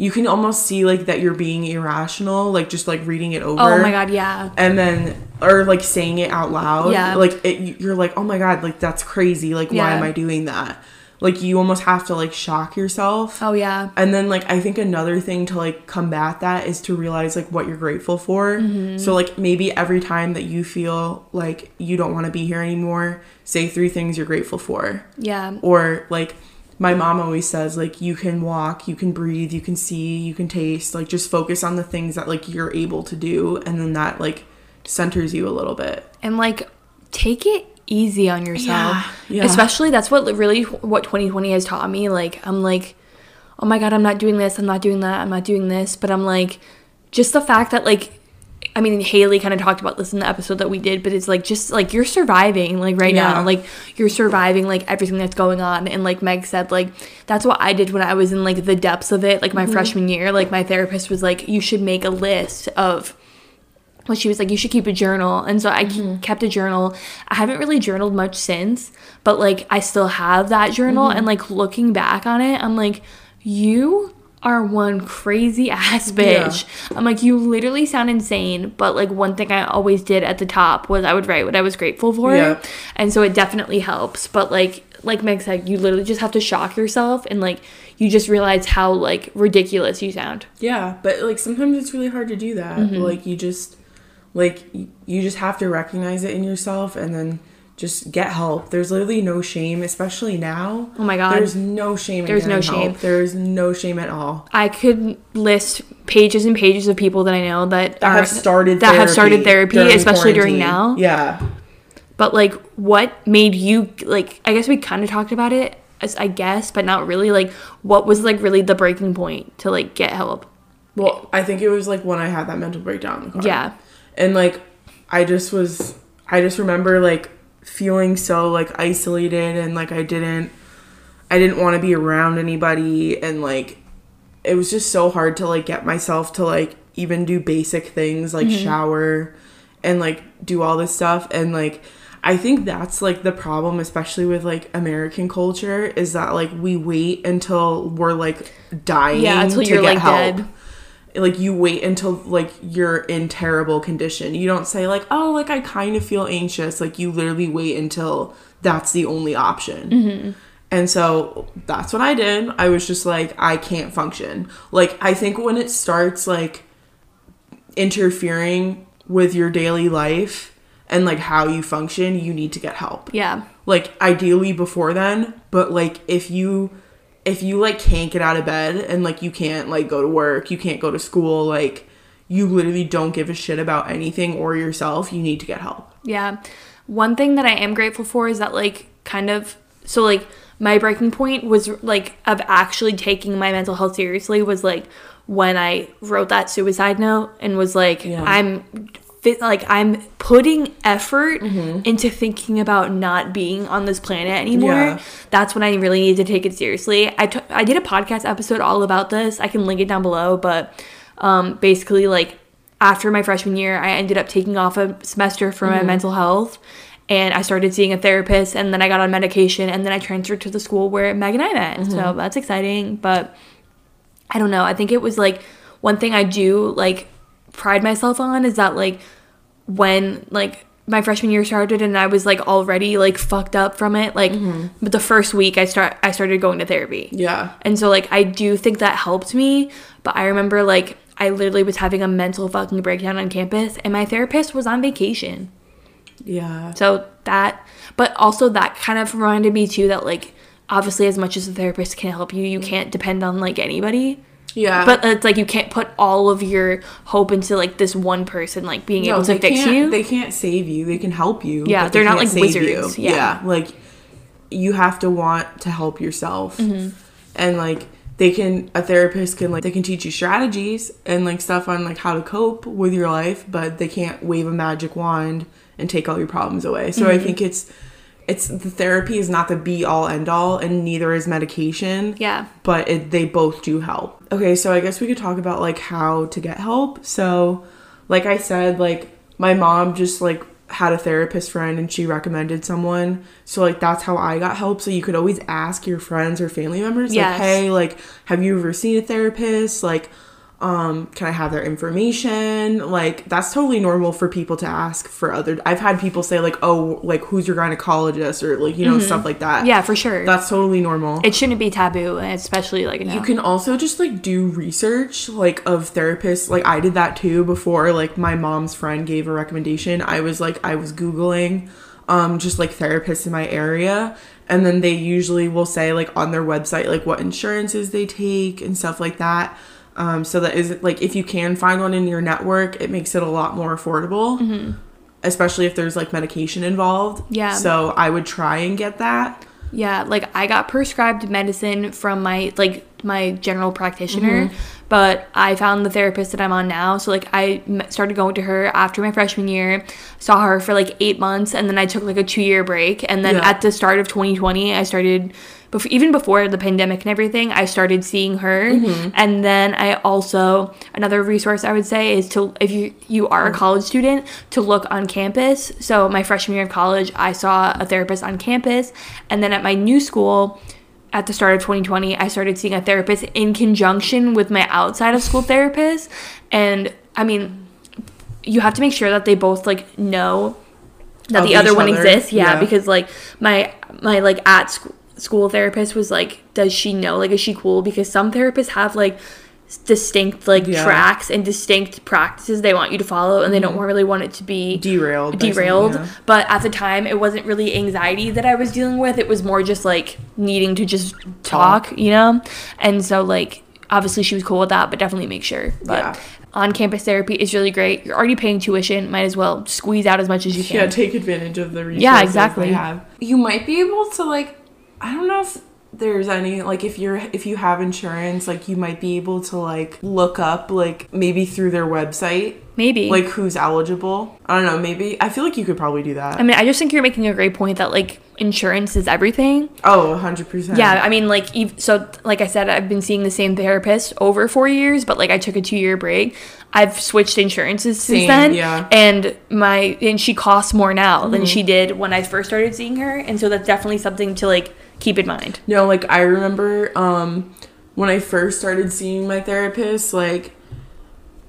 you can almost see like that you're being irrational like just like reading it over Oh my God. Yeah. and then or like saying it out loud Yeah. like it, you're like oh my god like that's crazy like why am i doing that like you almost have to like shock yourself. Oh yeah. And then like I think another thing to like combat that is to realize like what you're grateful for. Mm-hmm. So like maybe every time that you feel like you don't want to be here anymore, say three things you're grateful for. Yeah. Or like my mom always says like you can walk, you can breathe, you can see, you can taste, like just focus on the things that like you're able to do and then that like centers you a little bit. and like take it easy on yourself Yeah, yeah. especially that's what really what 2020 has taught me like i'm like oh my god i'm not doing this i'm not doing that i'm not doing this but i'm like just the fact that like i mean haley kind of talked about this in the episode that we did but it's like just like you're surviving like right Yeah. now like you're surviving like everything that's going on and like meg said like that's what i did when i was in like the depths of it like my mm-hmm. freshman year like my therapist was like you should make a list of well, she was like, you should keep a journal. And so I ke- mm-hmm. kept a journal. I haven't really journaled much since, but like I still have that journal. Mm-hmm. And like looking back on it, I'm like, you are one crazy ass bitch. I'm like, you literally sound insane. But like one thing I always did at the top was I would write what I was grateful for. Yeah. And so it definitely helps. But like, like Meg said, you literally just have to shock yourself and like you just realize how like ridiculous you sound. Yeah, but like sometimes it's really hard to do that. Mm-hmm. Like you just like you just have to recognize it in yourself and then just get help. There's literally no shame, especially now. Oh my God. There's no shame. There's no getting help. shame. There's no shame at all. I could list pages and pages of people that I know that, That are have started that have started therapy, during especially during now. Yeah. But like, what made you like? I guess we kind of talked about it, as I guess, but not really. Like, what was like really the breaking point to like get help? Well, I think it was like when I had that mental breakdown in the car. Yeah, and like i just was i just remember like feeling so like isolated and like i didn't i didn't want to be around anybody and like it was just so hard to like get myself to like even do basic things like mm-hmm. shower and like do all this stuff and like i think that's like the problem especially with like american culture is that like we wait until we're like dying yeah, until to you're get like help dead. Like you wait until like you're in terrible condition. You don't say like, "Oh, like I kind of feel anxious." Like you literally wait until that's the only option. Mm-hmm. And so that's what I did. I was just like, I can't function. Like I think when it starts like interfering with your daily life and like how you function, you need to get help Yeah, like ideally before then but like if you if you like can't get out of bed and like you can't like go to work you can't go to school like you literally don't give a shit about anything or yourself you need to get help yeah. One thing that I am grateful for is that like kind of so like my breaking point was like of actually taking my mental health seriously was like when I wrote that suicide note and was like Yeah. I'm like I'm putting effort Mm-hmm. into thinking about not being on this planet anymore. Yeah. That's when I really need to take it seriously. I I did a podcast episode all about this. I can link it down below, but um basically like after my freshman year, I ended up taking off a semester for my mental health and I started seeing a therapist and then I got on medication and then I transferred to the school where Meg and I met. So that's exciting, but I don't know. I think it was like one thing I do like pride myself on is that like when like my freshman year started and I was like already like fucked up from it like mm-hmm. but the first week I start I started going to therapy. yeah And so like I do think that helped me, but I remember like I literally was having a mental fucking breakdown on campus and my therapist was on vacation. yeah So that but also that kind of reminded me too that like obviously as much as a therapist can help you, you can't depend on like anybody. Yeah But it's like you can't put all of your hope into like this one person like being able to fix you. They can't save you. They can help you. Yeah, they they're not, can't like, wizards. Yeah. like you have to want to help yourself, Mm-hmm. and like they can. A therapist can like they can teach you strategies and like stuff on like how to cope with your life, but they can't wave a magic wand and take all your problems away. So Mm-hmm. I think it's it's the therapy is not the be all end all, and neither is medication yeah. but it, they both do help. Okay, so I guess we could talk about like how to get help. So, like I said, like my mom just like had a therapist friend and she recommended someone. So like that's how I got help. So you could always ask your friends or family members Yes. like, "Hey, like have you ever seen a therapist?" Like um can i have their information? Like that's totally normal for people to ask for other i've had people say like oh like who's your gynecologist or like you know stuff like that. Mm-hmm. Yeah, for sure. that's totally normal. It shouldn't be taboo, especially like you can also just like do research like of therapists. Like i did that too before like my mom's friend gave a recommendation. I was like i was googling um just like therapists in my area. And then they usually will say like on their website like what insurances they take and stuff like that um so that is like if you can find one in your network it makes it a lot more affordable especially if there's like medication involved Yeah. so i would try and get that Yeah, like I got prescribed medicine from my like my general practitioner, but I found the therapist that I'm on now. So like I started going to her after my freshman year, saw her for like 8 months and then I took like a 2 year break and then Yeah. at the start of 2020 I started before, even before the pandemic and everything, I started seeing her. Mm-hmm. And then I also another resource I would say is to if you you are a college student to look on campus. So my freshman year of college, I saw a therapist on campus, and then at my new school at the start of 2020, I started seeing a therapist in conjunction with my outside of school therapist. And I mean, you have to make sure that they both like know that Of the other one other, exists. Yeah, yeah. because like my my like at school school therapist was like, does she know? Like, is she cool? Because some therapists have like distinct like Yeah. tracks and distinct practices they want you to follow, and they don't mm-hmm. really want it to be derailed derailed. yeah. But at the time, it wasn't really anxiety that I was dealing with. It was more just like needing to just talk, you know? And so, like, obviously she was cool with that, but definitely make sure. But Yeah. on campus therapy is really great. You're already paying tuition, might as well squeeze out as much as you can. Yeah, take advantage of the resources Yeah, exactly. they have. You might be able to like I don't know if there's any like if you're if you have insurance like you might be able to like look up like maybe through their website Maybe. like who's eligible. I don't know, maybe I feel like you could probably do that. I mean, I just think you're making a great point that like insurance is everything. oh, 100%. Yeah, I mean, like, ev- so, like I said, I've been seeing the same therapist over four years, but like, I took a two year break. I've switched insurances since Same, then, yeah. and my and she costs more now Mm-hmm. than she did when I first started seeing her, and so that's definitely something to like keep in mind. No, like I remember um when I first started seeing my therapist, like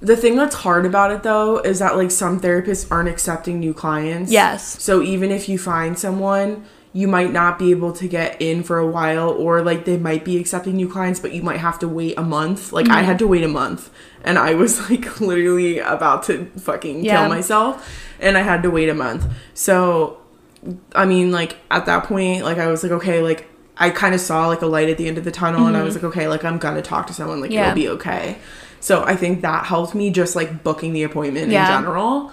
the thing that's hard about it though is that like some therapists aren't accepting new clients. Yes. So even if you find someone, you might not be able to get in for a while or like they might be accepting new clients but you might have to wait a month. Like Mm-hmm. I had to wait a month and I was like literally about to fucking Yeah. kill myself and I had to wait a month. So I mean, like at that point, like I was like, okay, like I kind of saw like a light at the end of the tunnel, and I was like, okay, like I'm gonna talk to someone, like Mm-hmm. Yeah. it'll be okay. So I think that helped me just like booking the appointment Yeah. in general.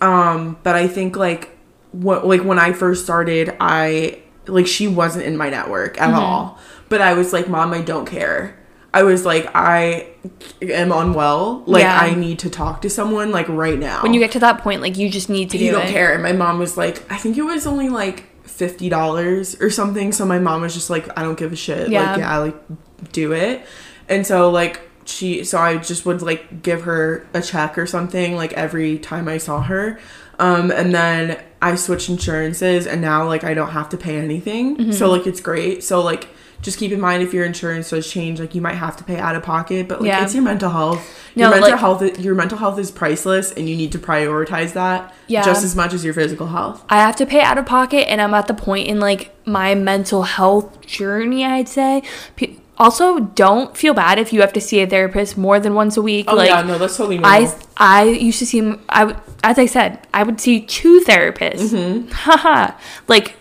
Um, but I think like what like when I first started, I like she wasn't in my network Mm-hmm. at all. But I was like, mom, I don't care. I was like, I am unwell. Like Yeah. I need to talk to someone like right now When you get to that point, like, you just need to do it. you don't it. care. And my mom was like, I think it was only like fifty dollars or something. So my mom was just like, I don't give a shit. Yeah. Like, yeah, like do it. And so like she, so I just would like give her a check or something like every time I saw her. Um, and then I switched insurances, and now like I don't have to pay anything. Mm-hmm. So like it's great. So like. Just keep in mind if your insurance does change, like you might have to pay out of pocket, but like Yeah. it's your mental health. No, your mental like- health, your mental health is priceless, and you need to prioritize that Yeah. just as much as your physical health. I have to pay out of pocket, and I'm at the point in like my mental health journey. I'd say. P- also, don't feel bad if you have to see a therapist more than once a week. Oh like, yeah, no, that's totally normal. I I used to see I would- as I said I would see two therapists, Mm-hmm. haha, like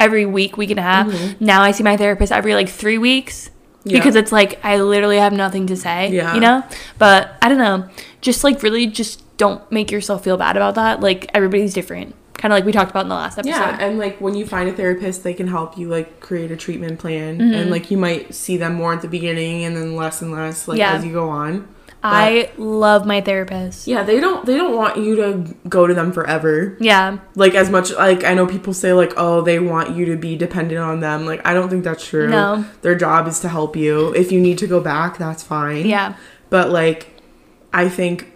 every week, week and a half. Now I see my therapist every like three weeks Yeah. because it's like I literally have nothing to say, Yeah. you know. But I don't know, just like really, just don't make yourself feel bad about that. Like everybody's different, kind of like we talked about in the last episode. yeah, and like when you find a therapist, they can help you like create a treatment plan, Mm-hmm. and like you might see them more at the beginning, and then less and less like Yeah. as you go on. I love my therapist. Yeah, they don't they don't want you to go to them forever. Yeah, Like as much like I know people say like oh they want you to be dependent on them. Like I don't think that's true. No. Their job is to help you. If you need to go back, that's fine. yeah, but like i think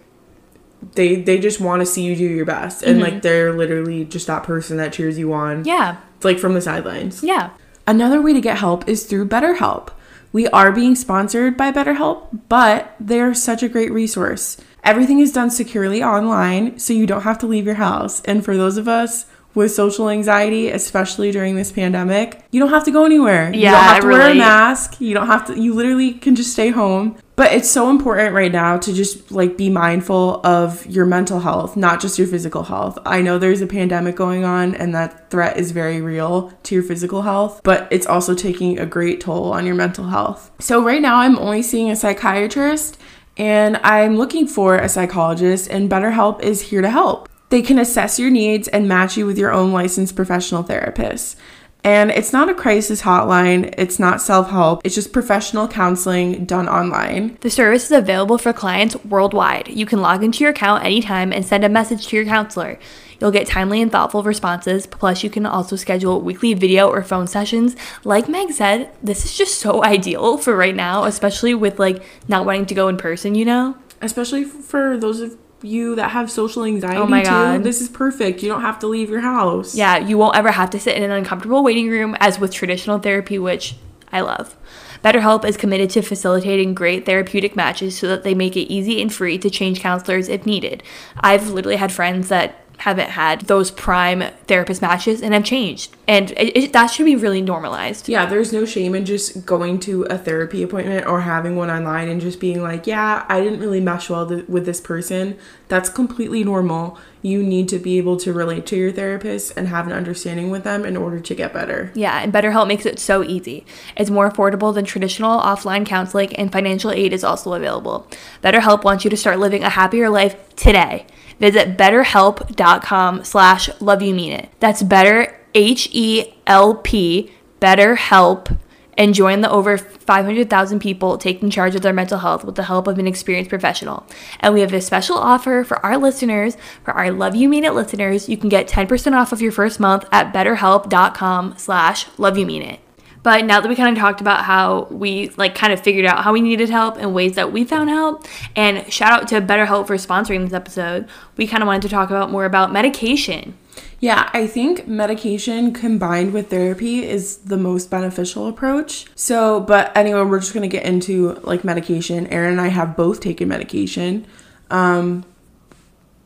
they they just want to see you do your best and like mm-hmm. they're literally just that person that cheers you on yeah, It's like from the sidelines yeah. another way to get help is through betterhelp We are being sponsored by BetterHelp, but they're such a great resource. Everything is done securely online, so you don't have to leave your house. And for those of us with social anxiety, especially during this pandemic, you don't have to go anywhere. you Yeah, don't have to I wear a mask. You don't have to, you literally can just stay home. But it's so important right now to just like be mindful of your mental health, not just your physical health. I know there's a pandemic going on and that threat is very real to your physical health, but it's also taking a great toll on your mental health. So right now I'm only seeing a psychiatrist and I'm looking for a psychologist and BetterHelp is here to help. They can assess your needs and match you with your own licensed professional therapist. And it's not a crisis hotline, it's not self help, it's just professional counseling done online. The service is available for clients worldwide. You can log into your account anytime and send a message to your counselor. You'll get timely and thoughtful responses. Plus, you can also schedule weekly video or phone sessions. Like Meg said, this is just so ideal for right now, especially with like not wanting to go in person, you know? Especially for those of you that have social anxiety Oh my too. God. This is perfect. You don't have to leave your house. Yeah, you won't ever have to sit in an uncomfortable waiting room as with traditional therapy, which I love. BetterHelp is committed to facilitating great therapeutic matches so that they make it easy and free to change counselors if needed. I've literally had friends that haven't had those prime therapist matches and have changed. And it, it, that should be really normalized. Yeah, there's no shame in just going to a therapy appointment or having one online and just being like, yeah, I didn't really mesh well th- with this person. That's completely normal. You need to be able to relate to your therapist and have an understanding with them in order to get better. Yeah, and BetterHelp makes it so easy. It's more affordable than traditional offline counseling, and financial aid is also available. BetterHelp wants you to start living a happier life today. Visit betterhelp.com slash love you mean it. That's better, H E L P, BetterHelp, and join the over 500,000 people taking charge of their mental health with the help of an experienced professional. And we have a special offer for our listeners, for our Love You Mean It listeners. You can get 10% off of your first month at betterhelp.com slash love you mean it. But now that we kind of talked about how we like kind of figured out how we needed help and ways that we found help, and shout out to BetterHelp for sponsoring this episode, we kind of wanted to talk about more about medication. Yeah, I think medication combined with therapy is the most beneficial approach. So, but anyway, we're just going to get into like medication. Erin and I have both taken medication. Um,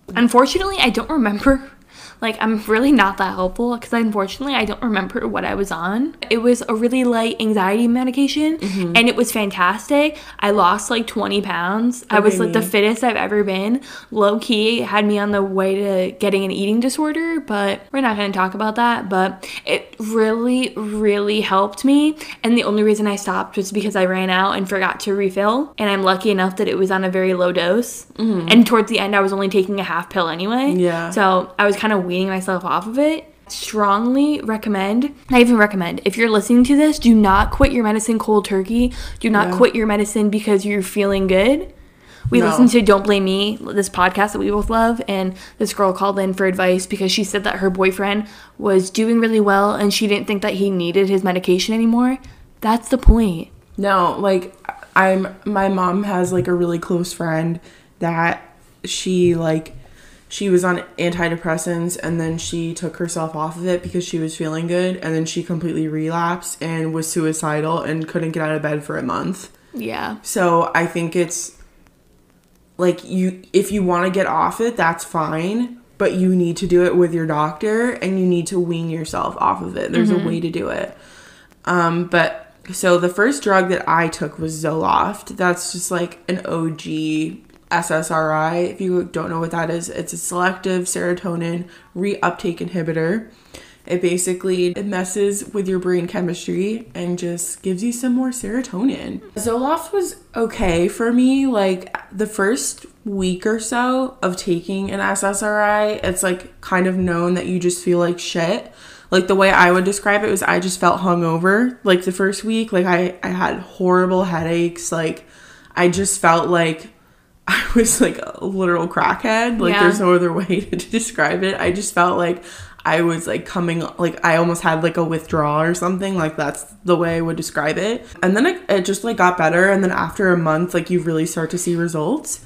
Unfortunately, I don't remember. Like, I'm really not that helpful because unfortunately, I don't remember what I was on. It was a really light anxiety medication Mm-hmm. and it was fantastic. I lost like 20 pounds. I was like the fittest I've ever been. Low key, had me on the way to getting an eating disorder, but we're not going to talk about that. But it really, really helped me. And the only reason I stopped was because I ran out and forgot to refill. And I'm lucky enough that it was on a very low dose. And towards the end, I was only taking a half pill anyway. Mm-hmm. Yeah. So I was kind of weaning myself off of it. Strongly recommend, I even recommend, if you're listening to this, do not quit your medicine cold turkey. Do not Yeah. quit your medicine because you're feeling good. We No. listened to Don't Blame Me, this podcast that we both love, and this girl called in for advice because she said that her boyfriend was doing really well and she didn't think that he needed his medication anymore. That's the point. No, like I'm my mom has like a really close friend that she like she was on antidepressants and then she took herself off of it because she was feeling good and then she completely relapsed and was suicidal and couldn't get out of bed for a month. Yeah. So I think it's like you if you want to get off it, that's fine, but you need to do it with your doctor and you need to wean yourself off of it. There's a way to do it. Um but so the first drug that I took was Zoloft. That's just like an OG SSRI. If you don't know what that is, it's a selective serotonin reuptake inhibitor. It basically it messes with your brain chemistry and just gives you some more serotonin. Zoloft was okay for me. Like the first week or so of taking an SSRI, it's like kind of known that you just feel like shit. Like the way I would describe it was I just felt hungover. Like the first week, like I, I had horrible headaches. Like I just felt like I was like a literal crackhead. Like Yeah. there's no other way to describe it. I just felt like I was like coming like I almost had like a withdrawal or something. Like that's the way I would describe it. And then it, it just like got better. And then after a month, like you really start to see results.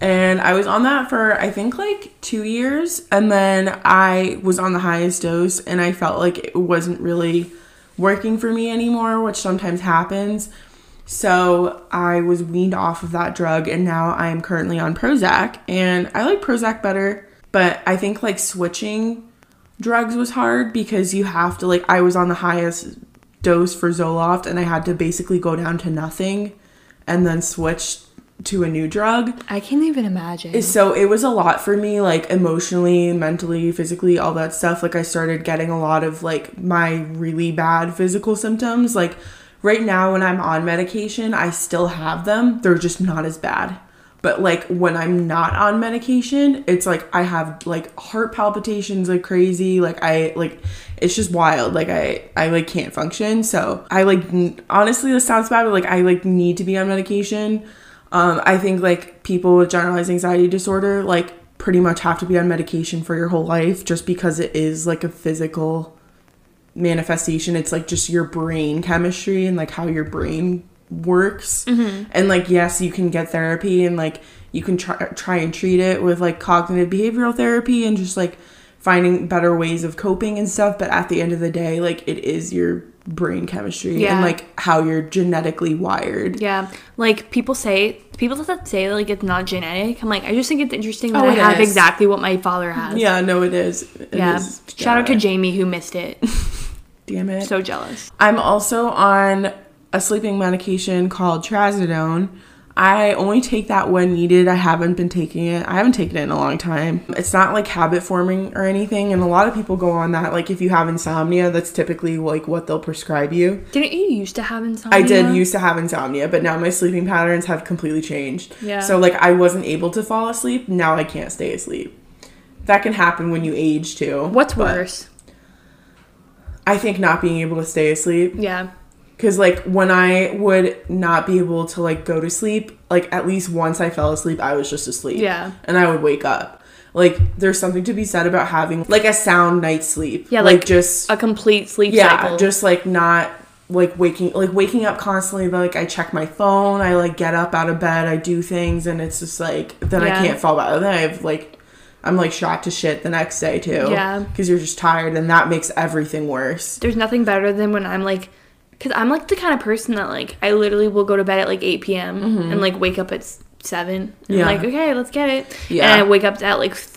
And I was on that for I think like two years. And then I was on the highest dose and I felt like it wasn't really working for me anymore, which sometimes happens. So I was weaned off of that drug and now I am currently on Prozac and I like Prozac better, but I think like switching drugs was hard because you have to like I was on the highest dose for Zoloft and I had to basically go down to nothing and then switch to a new drug. I can't even imagine. So it was a lot for me, like emotionally, mentally, physically, all that stuff. Like I started getting a lot of like my really bad physical symptoms. Like right now, when I'm on medication, I still have them. They're just not as bad. But like when I'm not on medication, it's like I have like heart palpitations like crazy. Like I like it's just wild. Like I I like can't function. So I like n- honestly this sounds bad, but like I like need to be on medication. Um, I think like people with generalized anxiety disorder like pretty much have to be on medication for your whole life just because it is like a physical manifestation. It's like just your brain chemistry and like how your brain works. Mm-hmm. And like yes, you can get therapy and like you can try try and treat it with like cognitive behavioral therapy and just like finding better ways of coping and stuff, but at the end of the day, like it is your brain chemistry Yeah. and like how you're genetically wired. Yeah, like people say, people that say like it's not genetic. I'm like, I just think it's interesting that Oh, I have is. exactly what my father has. Yeah, no, it is. It yeah. is Shout out to. Jamie who missed it. Damn it. so jealous. I'm also on a sleeping medication called Trazodone. I only take that when needed. I haven't been taking it. I haven't taken it in a long time. It's not like habit forming or anything. And a lot of people go on that. Like if you have insomnia, that's typically like what they'll prescribe you. Didn't you used to have insomnia? I did used to have insomnia, but now my sleeping patterns have completely changed. Yeah. So like I wasn't able to fall asleep. Now I can't stay asleep. That can happen when you age too. What's worse? I think not being able to stay asleep. Yeah. Cause like when I would not be able to like go to sleep, like at least once I fell asleep, I was just asleep. Yeah. And I would wake up. Like there's something to be said about having like a sound night's sleep. Yeah, Like, like just A complete sleep yeah, cycle. just like not like waking like waking up constantly. But like I check my phone, I like get up out of bed, I do things, and it's just like then Yeah. I can't fall back. Then I have like I'm like shot to shit the next day too. Yeah. Because you're just tired, and that makes everything worse. There's nothing better than when I'm like, because I'm like the kind of person that like I literally will go to bed at like 8 p.m. Mm-hmm. and like wake up at seven. And Yeah. I'm like, okay, let's get it. Yeah. And I wake up at like, th-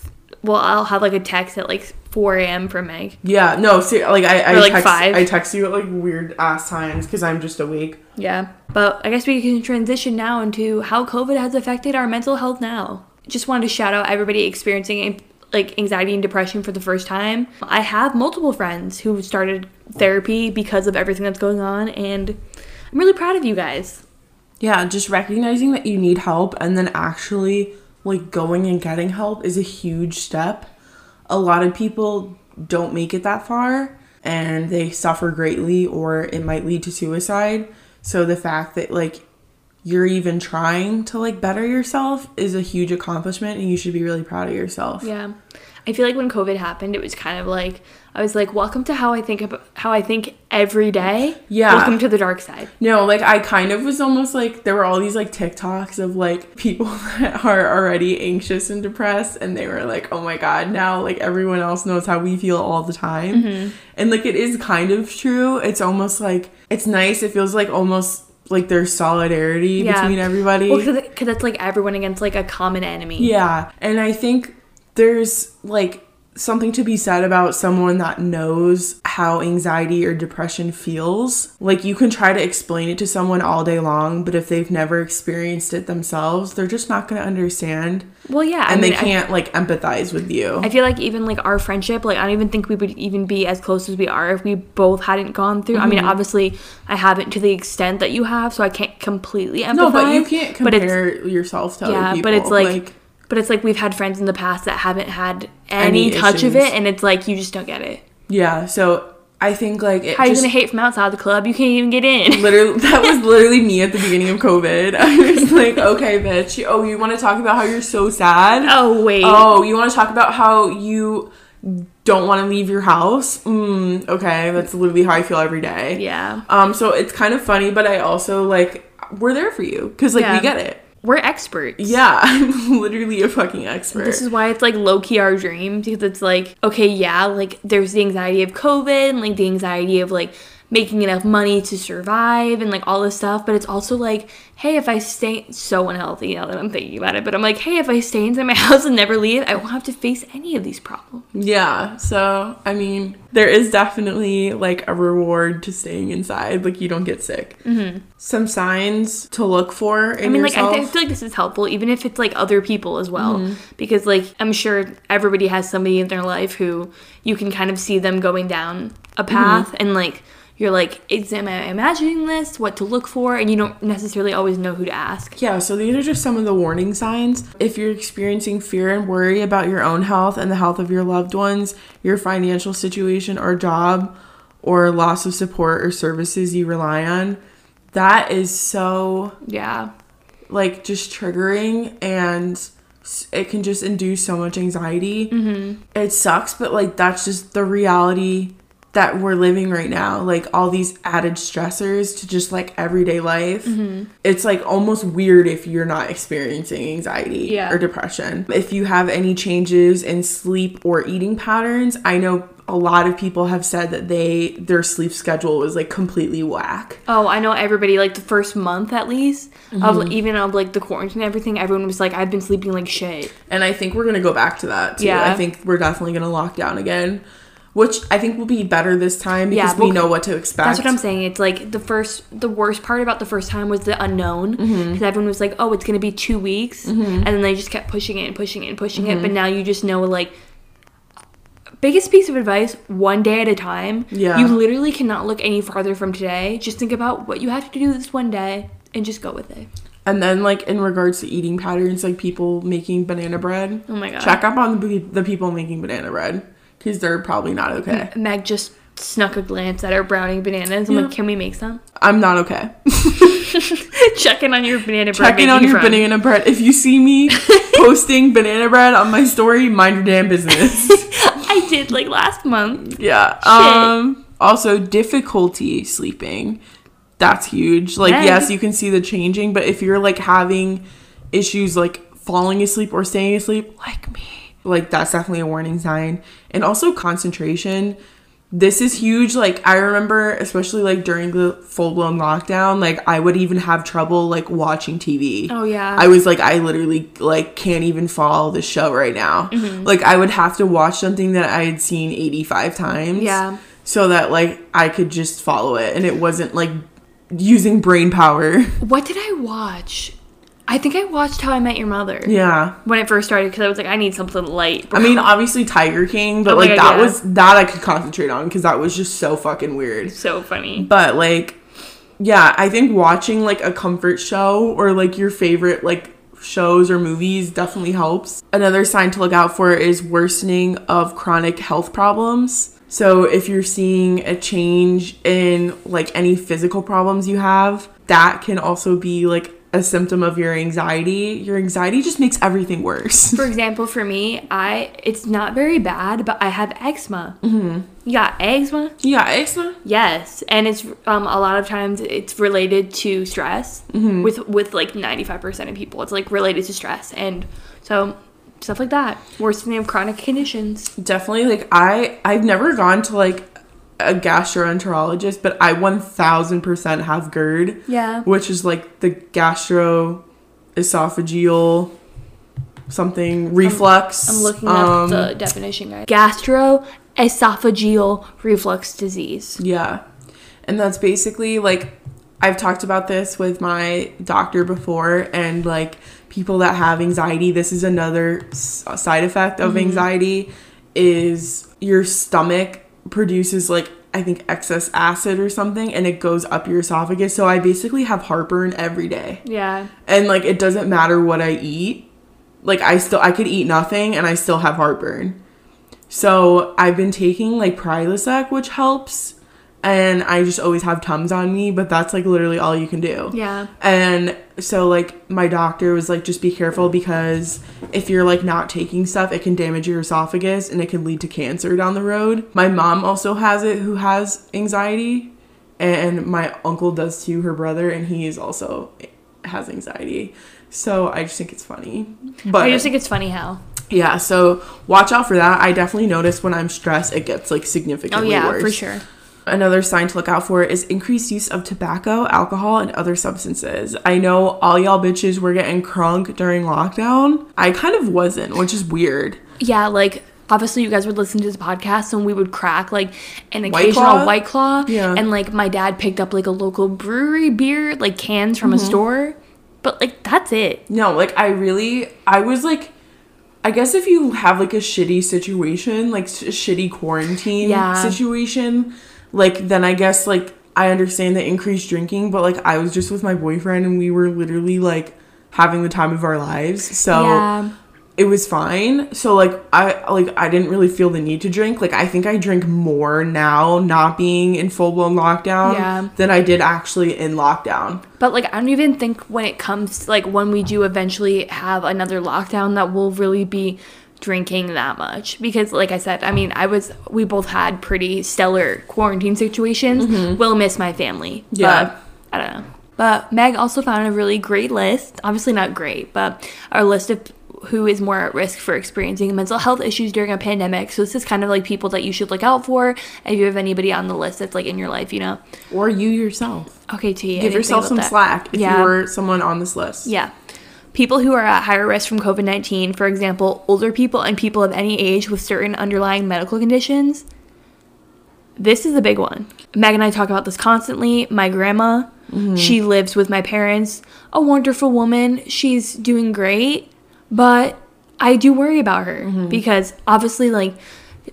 well, I'll have like a text at like 4 a.m. from Meg. Yeah, no, see, like I, I Or, like, text, five. I text you at like weird ass times because I'm just awake. Yeah. But I guess we can transition now into how COVID has affected our mental health now. Just wanted to shout out everybody experiencing like anxiety and depression for the first time. I have multiple friends who started therapy because of everything that's going on, and I'm really proud of you guys. Yeah, just recognizing that you need help and then actually like going and getting help is a huge step. A lot of people don't make it that far and they suffer greatly or it might lead to suicide. So the fact that like you're even trying to like better yourself is a huge accomplishment and you should be really proud of yourself. Yeah. I feel like when COVID happened, it was kind of like I was like, "Welcome to how I think about how I think every day." Yeah. Welcome to the dark side. No, like I kind of was almost like there were all these like TikToks of like people that are already anxious and depressed, and they were like, oh my god, now like everyone else knows how we feel all the time. Mm-hmm. And like it is kind of true. It's almost like it's nice. It feels like almost like there's solidarity Yeah. between everybody. Well, because it's like everyone against like a common enemy. Yeah, and I think there's like something to be said about someone that knows how anxiety or depression feels. Like you can try to explain it to someone all day long, but if they've never experienced it themselves, they're just not going to understand Well, yeah. I and mean, they can't like empathize with you. I feel like even like our friendship, like I don't even think we would even be as close as we are if we both hadn't gone through. I mean, Mm-hmm. obviously, I haven't to the extent that you have, so I can't completely empathize. no, but you can't compare yourself to yeah, other people. but it's like, but it's like we've had friends in the past that haven't had any, Any touch of it, and it's like you just don't get it. Yeah, so I think like it How are you just gonna hate from outside the club? You can't even get in. literally that was literally me at the beginning of COVID. I was like, okay, bitch. Oh, you want to talk about how you're so sad? Oh wait. Oh, you want to talk about how you don't want to leave your house? Mm, okay, that's literally how I feel every day. Yeah. Um, so it's kind of funny, but I also like we're there for you because like Yeah. we get it. We're experts. Yeah, I'm literally a fucking expert. This is why it's like low key our dream because it's like, okay, yeah, like there's the anxiety of COVID and like the anxiety of like making enough money to survive and like all this stuff. But it's also like, hey, if I stay so unhealthy now that I'm thinking about it, but I'm like, hey, if I stay inside my house and never leave, I won't have to face any of these problems. Yeah. So, I mean, there is definitely like a reward to staying inside. Like, you don't get sick. Mm-hmm. Some signs to look for in I mean, yourself. like, I, th- I feel like this is helpful, even if it's like other people as well. Because, like, I'm sure everybody has somebody in their life who you can kind of see them going down a path and, like, you're like, is am I imagining this? What to look for? And you don't necessarily always know who to ask. Yeah, so these are just some of the warning signs. If you're experiencing fear and worry about your own health and the health of your loved ones, your financial situation or job, or loss of support or services you rely on, that is so Yeah. like just triggering and it can just induce so much anxiety. Mm-hmm. It sucks, but like that's just the reality that we're living right now. Like all these added stressors to just like everyday life. Mm-hmm. It's like almost weird if you're not experiencing anxiety Yeah. or depression. If you have any changes in sleep or eating patterns, I know a lot of people have said that they their sleep schedule was like completely whack. Oh, I know everybody, like the first month at least, of even of like the quarantine and everything, everyone was like, I've been sleeping like shit. And I think we're gonna go back to that too. Yeah. I think we're definitely gonna lock down again, which I think will be better this time Yeah, because we know what to expect. That's what I'm saying. It's like the first, the worst part about the first time was the unknown mm-hmm. because everyone was like, "Oh, it's gonna be two weeks," mm-hmm. and then they just kept pushing it and pushing it and pushing it. Mm-hmm. But now you just know, like, biggest piece of advice: one day at a time. Yeah. You literally cannot look any farther from today. Just think about what you have to do this one day and just go with it. And then like in regards to eating patterns, like people making banana bread, Oh my god. check up on the, the people making banana bread because they're probably not okay. Meg just snuck a glance at our brownie bananas. I'm Yeah. like, can we make some? I'm not okay. Checking on your banana bread. Checking on your friend. banana bread. If you see me posting banana bread on my story, mind your damn business. I did like last month. Yeah. Um also difficulty sleeping. That's huge. Like Meg. yes, you can see the changing, but if you're like having issues like falling asleep or staying asleep like me, like that's definitely a warning sign. And also concentration. This is huge. Like I remember especially like during the full-blown lockdown, like I would even have trouble like watching TV. Oh yeah. I was like, I literally like can't even follow the show right now. Mm-hmm. Like I would have to watch something that I had seen 85 times. Yeah. So that like I could just follow it and it wasn't like using brain power. What did I watch? I think I watched How I Met Your Mother Yeah. when it first started because I was like, I need something light. I mean, obviously Tiger King, but Oh like God, that yeah. was that I could concentrate on because that was just so fucking weird. so funny. But like, yeah, I think watching like a comfort show or like your favorite like shows or movies definitely helps. Another sign to look out for is worsening of chronic health problems. So if you're seeing a change in like any physical problems you have, that can also be like a symptom of your anxiety. Your anxiety just makes everything worse. For example, for me, I it's not very bad, but I have eczema. Mm-hmm. You got eczema? yeah, eczema. Yes, and it's um, a lot of times it's related to stress. With with like ninety five percent of people, it's like related to stress, and so stuff like that. Worsening of chronic conditions. definitely like i i've never gone to like a gastroenterologist but i 1000% have gerd Yeah. which is like the gastro esophageal something reflux I'm looking um, up the definition, guys. Gastroesophageal reflux disease. yeah and that's basically like i've talked about this with my doctor before and like people that have anxiety this is another s- side effect of anxiety is your stomach produces like i think excess acid or something and it goes up your esophagus. So i basically have heartburn every day. Yeah. and like it doesn't matter what i eat. Like i still i could eat nothing and i still have heartburn. So i've been taking like prilosec which helps and i just always have tums on me but that's like literally all you can do. Yeah. and so like my doctor was like just be careful because if you're like not taking stuff it can damage your esophagus and it can lead to cancer down the road my mom also has it who has anxiety and my uncle does too her brother and he is also eh, has anxiety so i just think it's funny but I just think it's funny how. yeah so watch out for that i definitely notice when i'm stressed it gets like significantly worse. Oh yeah, worse for sure. Another sign to look out for is increased use of tobacco, alcohol, and other substances. I know all y'all bitches were getting crunk during lockdown. I kind of wasn't, which is weird. Yeah, like obviously you guys would listen to the podcast and we would crack like an White occasional Claw? white claw. Yeah. And like my dad picked up like a local brewery beer, like cans from Mm-hmm. a store. But like that's it. No, like I really, I was like, I guess if you have like a shitty situation, like a shitty quarantine Yeah. situation, like then I guess like I understand the increased drinking, but like I was just with my boyfriend and we were literally like having the time of our lives. So yeah. it was fine. So like I like I didn't really feel the need to drink. Like I think I drink more now not being in full blown lockdown Yeah. than I did actually in lockdown. But like I don't even think when it comes like when we do eventually have another lockdown that we'll really be drinking that much because like I said, I mean, I was we both had pretty stellar quarantine situations. Will miss my family. Mm-hmm. Yeah. But I don't know. But Meg also found a really great list. Obviously not great, but our list of who is more at risk for experiencing mental health issues during a pandemic. So this is kind of like people that you should look out for if you have anybody on the list that's like in your life, you know. Or you yourself. Okay, t Give yourself some that. slack if Yeah. you're someone on this list. Yeah. People who are at higher risk from COVID 19, for example, older people and people of any age with certain underlying medical conditions. This is a big one. Meg and I talk about this constantly. My grandma, mm-hmm. she lives with my parents, a wonderful woman. She's doing great, but I do worry about her mm-hmm. because obviously, like,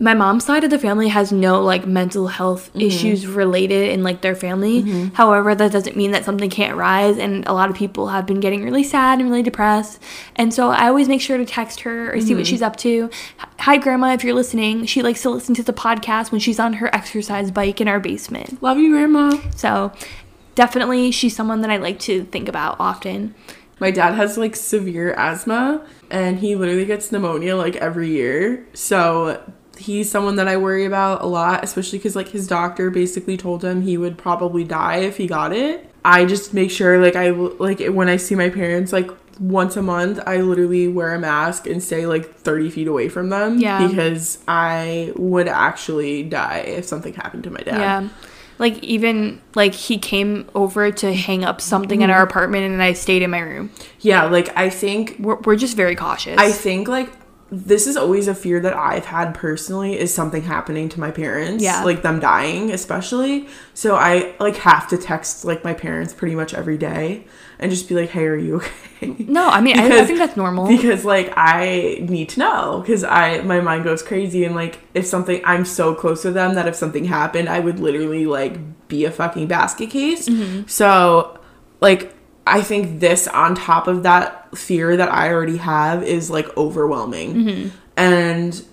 my mom's side of the family has no like mental health mm-hmm. issues related in like their family. Mm-hmm. However, that doesn't mean that something can't rise and a lot of people have been getting really sad and really depressed. And so I always make sure to text her or see what mm-hmm. she's up to. Hi grandma, if you're listening. She likes to listen to the podcast when she's on her exercise bike in our basement. Love you, Grandma. So, definitely she's someone that I like to think about often. My dad has like severe asthma and he literally gets pneumonia like every year. So he's someone that I worry about a lot, especially because like his doctor basically told him he would probably die if he got it. I just make sure like I like when I see my parents like once a month, I literally wear a mask and stay like 30 feet away from them. Yeah. Because I would actually die if something happened to my dad. Yeah. Like even like he came over to hang up something in our mm-hmm. apartment and I stayed in my room. Yeah, like I think We're, we're just very cautious. I think like this is always a fear that I've had personally is something happening to my parents. Yeah. Like them dying, especially. So I like have to text like my parents pretty much every day and just be like, hey, are you okay? no, I mean I, I think that's normal. because like I need to know because I my mind goes crazy and like if something I'm so close to them that if something happened I would literally like be a fucking basket case. Mm-hmm. So like I think this on top of that fear that I already have is like overwhelming. Mm-hmm. And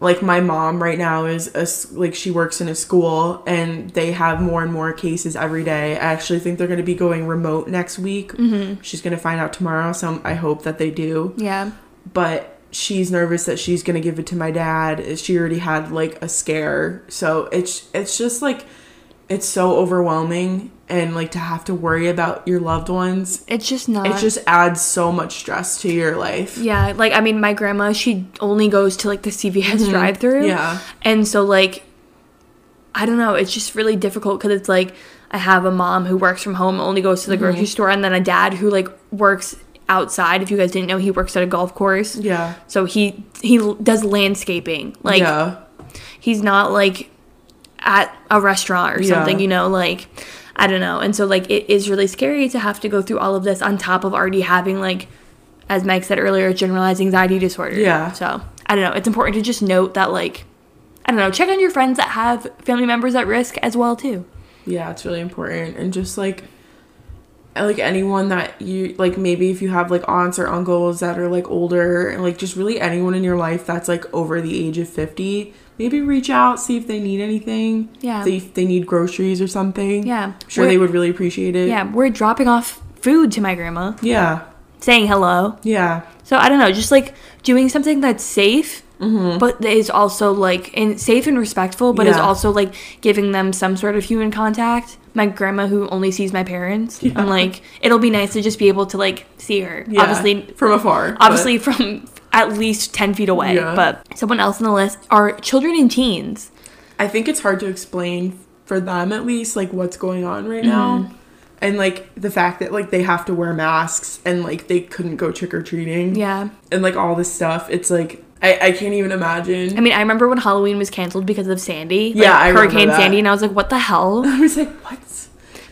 like my mom right now is a, like she works in a school and they have more and more cases every day. I actually think they're going to be going remote next week. Mm-hmm. She's going to find out tomorrow, so I hope that they do. yeah. But she's nervous that she's going to give it to my dad. She already had like a scare. So it's it's just like it's so overwhelming and like to have to worry about your loved ones. It's just not It just adds so much stress to your life. Yeah, like I mean my grandma, she only goes to like the CVS drive-through. Mm-hmm. Yeah. And so like I don't know, it's just really difficult cuz it's like I have a mom who works from home, only goes to the Mm-hmm. grocery store and then a dad who like works outside. If you guys didn't know, he works at a golf course. Yeah. So he he does landscaping. Like yeah. he's not like at a restaurant or Yeah. something, you know, like I don't know. And so like it is really scary to have to go through all of this on top of already having like as Meg said earlier, generalized anxiety disorder. Yeah. So I don't know. It's important to just note that like I don't know, check on your friends that have family members at risk as well too. Yeah, it's really important. And just like like anyone that you like maybe if you have like aunts or uncles that are like older and like just really anyone in your life that's like over the age of 50 maybe reach out see if they need anything Yeah. see if they need groceries or something Yeah. I'm sure We're- they would really appreciate it Yeah, we're dropping off food to my grandma, yeah saying hello. yeah So I don't know, just like doing something that's safe, Mm-hmm. but is also like in safe and respectful, but is also like giving them some sort of human contact. My grandma, who only sees my parents, Yeah. I'm like, it'll be nice to just be able to like see her. yeah Obviously, from afar but- obviously from at least ten feet away. Yeah. But someone else on the list are children and teens. I think it's hard to explain for them at least like what's going on right now mm-hmm. and like the fact that like they have to wear masks and like they couldn't go trick-or-treating Yeah. and like all this stuff it's like i, I can't even imagine I mean, I remember when Halloween was canceled because of Sandy. Yeah, like, I remember Hurricane. Sandy, and I was like, what the hell? i was like what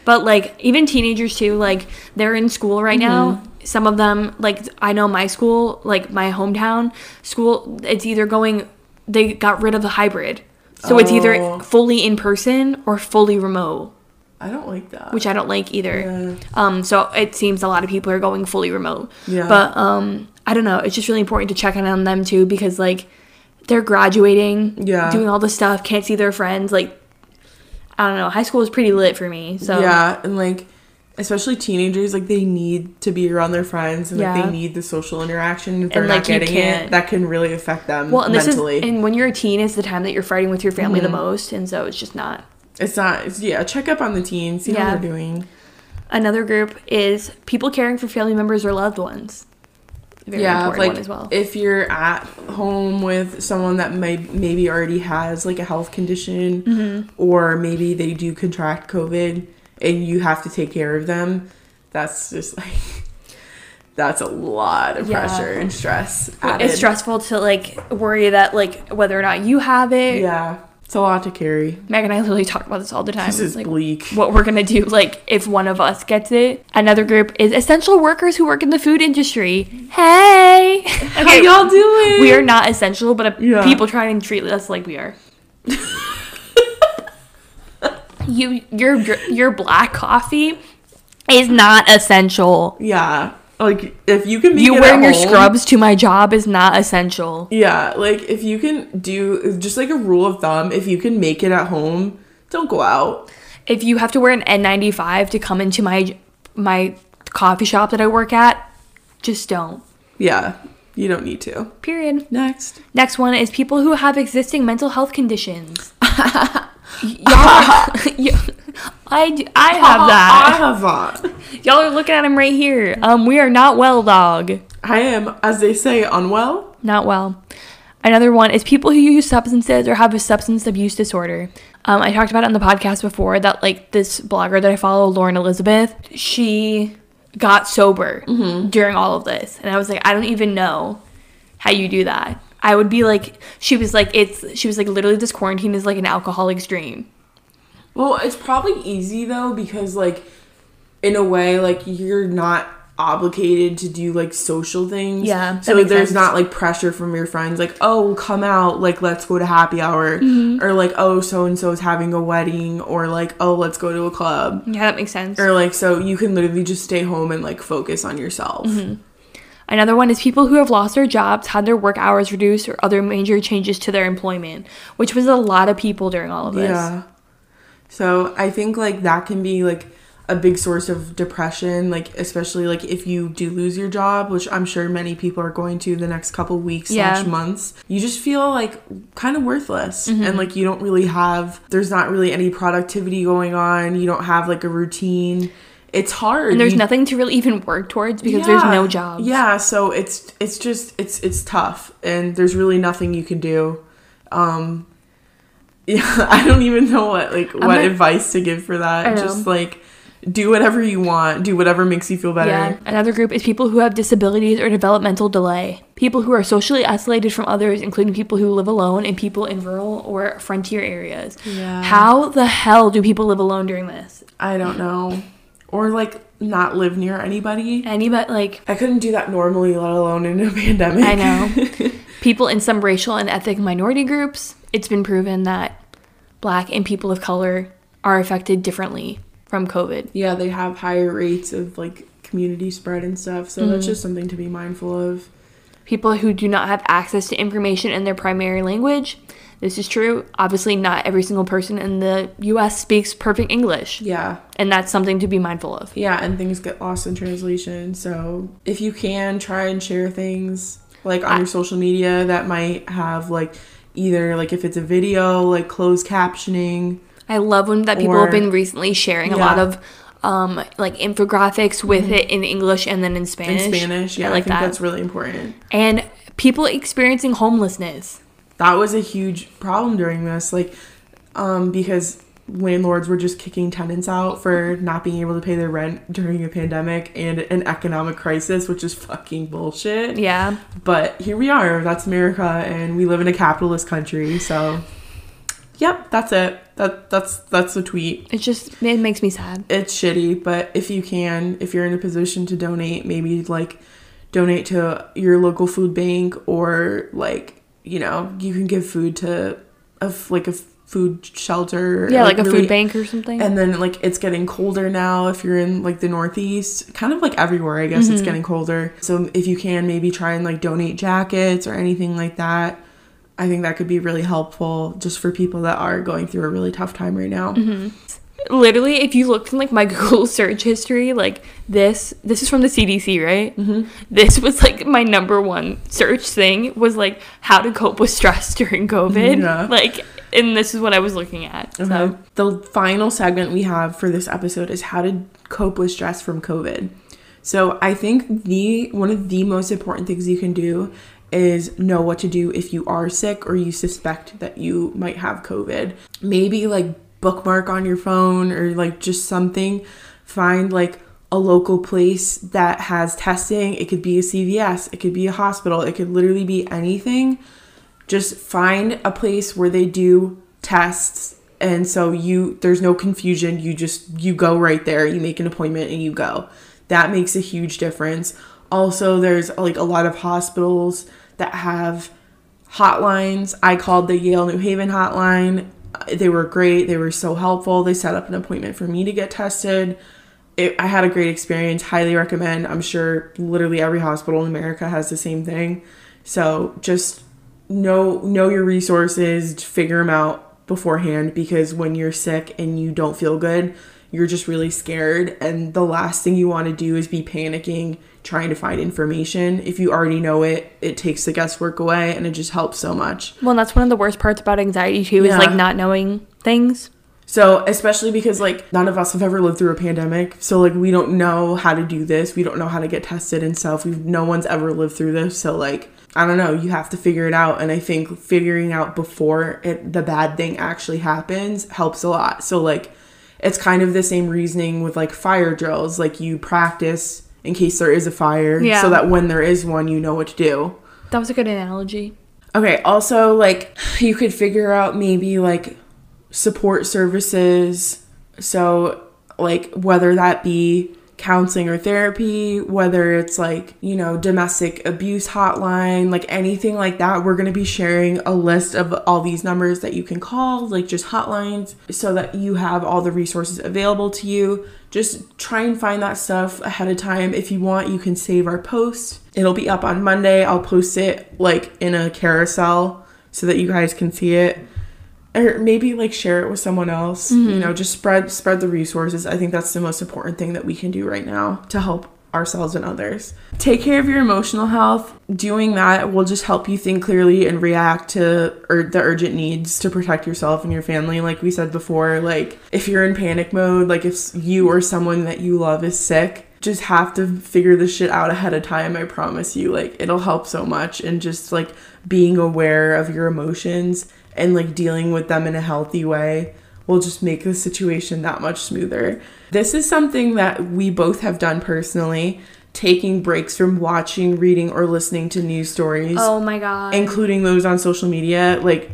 But like even teenagers too, like they're in school right mm-hmm. now. Some of them, like I know my school, like my hometown school, it's either going they got rid of the hybrid. So it's Oh. either fully in person or fully remote, i don't like that which I don't like either. Yeah. Um so it seems a lot of people are going fully remote. Yeah. But um I don't know, it's just really important to check in on them too because like they're graduating, Yeah. doing all this stuff, can't see their friends, like I don't know. High school is pretty lit for me. So yeah and like especially teenagers like they need to be around their friends and like they need the social interaction if they're And, not like, you getting it that can really affect them Well, and mentally this is and when you're a teen, it's the time that you're fighting with your family Mm-hmm. the most, and so it's just not. it's not it's, yeah check up on the teens see Yeah. how they're doing Another group is people caring for family members or loved ones. Very yeah important like well. if you're at home with someone that may maybe already has like a health condition Mm-hmm. or maybe they do contract covid and you have to take care of them that's just like that's a lot of Yeah. pressure and stress added. it's stressful to like worry that like whether or not you have it. yeah it's a lot to carry Meg and I literally talk about this all the time. this is like bleak what we're gonna do, like if one of us gets it. Another group is essential workers who work in the food industry. Hey, how y'all doing we are not essential, but Yeah. people try and treat us like we are. you your your black coffee is not essential. yeah like if you can make You wearing your home- scrubs to my job is not essential. Yeah, like if you can do just like a rule of thumb, if you can make it at home, don't go out. If you have to wear an N95 to come into my my coffee shop that I work at, just don't. Yeah, you don't need to. Period. Next. Next one is people who have existing mental health conditions. Y'all, I, I have that. I have that. Y'all are looking at him right here. Um, we are not well, dog. I am, as they say, unwell. Not well. Another one is people who use substances or have a substance abuse disorder. Um, I talked about it on the podcast before that like this blogger that I follow, Lauren Elizabeth, she got sober during all of this, and I was like, I don't even know how you do that. I would be like, she was like, it's she was like, literally, this quarantine is like an alcoholic's dream. Well, it's probably easy though because like in a way like you're not obligated to do like social things. Yeah, So there's sense. not like pressure from your friends like, "Oh, come out, like let's go to happy hour." Mm-hmm. Or like, "Oh, so and so is having a wedding," or like, "Oh, let's go to a club." Yeah, that makes sense. Or like so you can literally just stay home and like focus on yourself. Mm-hmm. Another one is people who have lost their jobs, had their work hours reduced, or other major changes to their employment, which was a lot of people during all of this. Yeah. So I think like that can be like a big source of depression, like especially like if you do lose your job, which I'm sure many people are going to the next couple weeks Yeah. slash months. You just feel like kind of worthless, Mm-hmm. and like you don't really have. There's not really any productivity going on. You don't have like a routine. It's hard. And there's You- nothing to really even work towards because there's no jobs. Yeah, so it's it's just it's it's tough and there's really nothing you can do. Um yeah, I don't even know what like what not- advice to give for that. Just like do whatever you want, do whatever makes you feel better. Yeah. Another group is people who have disabilities or developmental delay. People who are socially isolated from others, including people who live alone and people in rural or frontier areas. Yeah. How the hell do people live alone during this? I don't know. Or like not live near anybody. Anybody like I couldn't do that normally, let alone in a pandemic. I know. people in some racial and ethnic minority groups, it's been proven that black and people of color are affected differently from COVID. yeah, they have higher rates of like community spread and stuff. So Mm-hmm. that's just something to be mindful of. People who do not have access to information in their primary language. This is true. Obviously, not every single person in the US speaks perfect English, Yeah. and that's something to be mindful of. Yeah, and things get lost in translation. So if you can try and share things like on I- your social media that might have like either like if it's a video, like closed captioning. I love when that people Or- have been recently sharing a lot of um, like infographics with it in English and then in Spanish. In Spanish, yeah, I I, think that. that's really important. and people experiencing homelessness. That was a huge problem during this, like, um, because landlords were just kicking tenants out for not being able to pay their rent during a pandemic and an economic crisis, which is fucking bullshit. Yeah. But here we are. That's America, and we live in a capitalist country. So, yep, that's it. That that's that's the tweet. It just it makes me sad. It's shitty, but if you can, if you're in a position to donate, maybe like donate to your local food bank or like you know you can give food to a like a food shelter. Yeah, like, a really- food bank or something. And then like it's getting colder now if you're in like the northeast, kind of like everywhere I guess it's mm-hmm. getting colder. So if you can maybe try and like donate jackets or anything like that. I think that could be really helpful just for people that are going through a really tough time right now. Mm-hmm. Literally, if you looked in like my Google search history, like this, this is from the CDC, right? Mm-hmm. This was like my number one search thing was like how to cope with stress during COVID. Yeah. Like, and this is what I was looking at. So The final segment we have for this episode is how to cope with stress from COVID. So I think the one of the most important things you can do is know what to do if you are sick or you suspect that you might have COVID. Maybe like bookmark on your phone or like just something. Find like a local place that has testing. It could be a CVS, it could be a hospital, it could literally be anything. Just find a place where they do tests and so you there's no confusion. You just you go right there you make an appointment and you go. That makes a huge difference. Also there's like a lot of hospitals that have hotlines. I called the yale new haven hotline they were great they were so helpful they set up an appointment for me to get tested it, I had a great experience. Highly recommend. I'm sure literally every hospital in America has the same thing. So just know know your resources. Figure them out beforehand because when you're sick and you don't feel good, you're just really scared. And the last thing you want to do is be panicking, trying to find information. If you already know it, it takes the guesswork away, and it just helps so much. well, and that's one of the worst parts about anxiety too is like not knowing things. So, especially because like none of us have ever lived through a pandemic, so like we don't know how to do this. We don't know how to get tested and stuff. We've no one's ever lived through this, so like I don't know. You have to figure it out, and I think figuring out before it the bad thing actually happens helps a lot. So like it's kind of the same reasoning with like fire drills. Like you practice in case there is a fire, Yeah. so that when there is one, you know what to do. That was a good analogy. Okay, also like you could figure out maybe like support services. So like whether that be counseling or therapy, whether it's like, you know, domestic abuse hotline, like anything like that, we're going to be sharing a list of all these numbers that you can call, like just hotlines so that you have all the resources available to you. Just try and find that stuff ahead of time. If you want, you can save our post. It'll be up on Monday. I'll post it like in a carousel so that you guys can see it or maybe like share it with someone else you mm-hmm. know just spread spread the resources. I think that's the most important thing that we can do right now to help ourselves and others. Take care of your emotional health. Doing that will just help you think clearly and react to ur- the urgent needs to protect yourself and your family. Like we said before like if you're in panic mode like if you or someone that you love is sick just have to figure this shit out ahead of time. I promise you like it'll help so much. And just like being aware of your emotions and like dealing with them in a healthy way will just make the situation that much smoother. This is something that we both have done personally, taking breaks from watching, reading, or listening to news stories, Oh my god. including those on social media. Like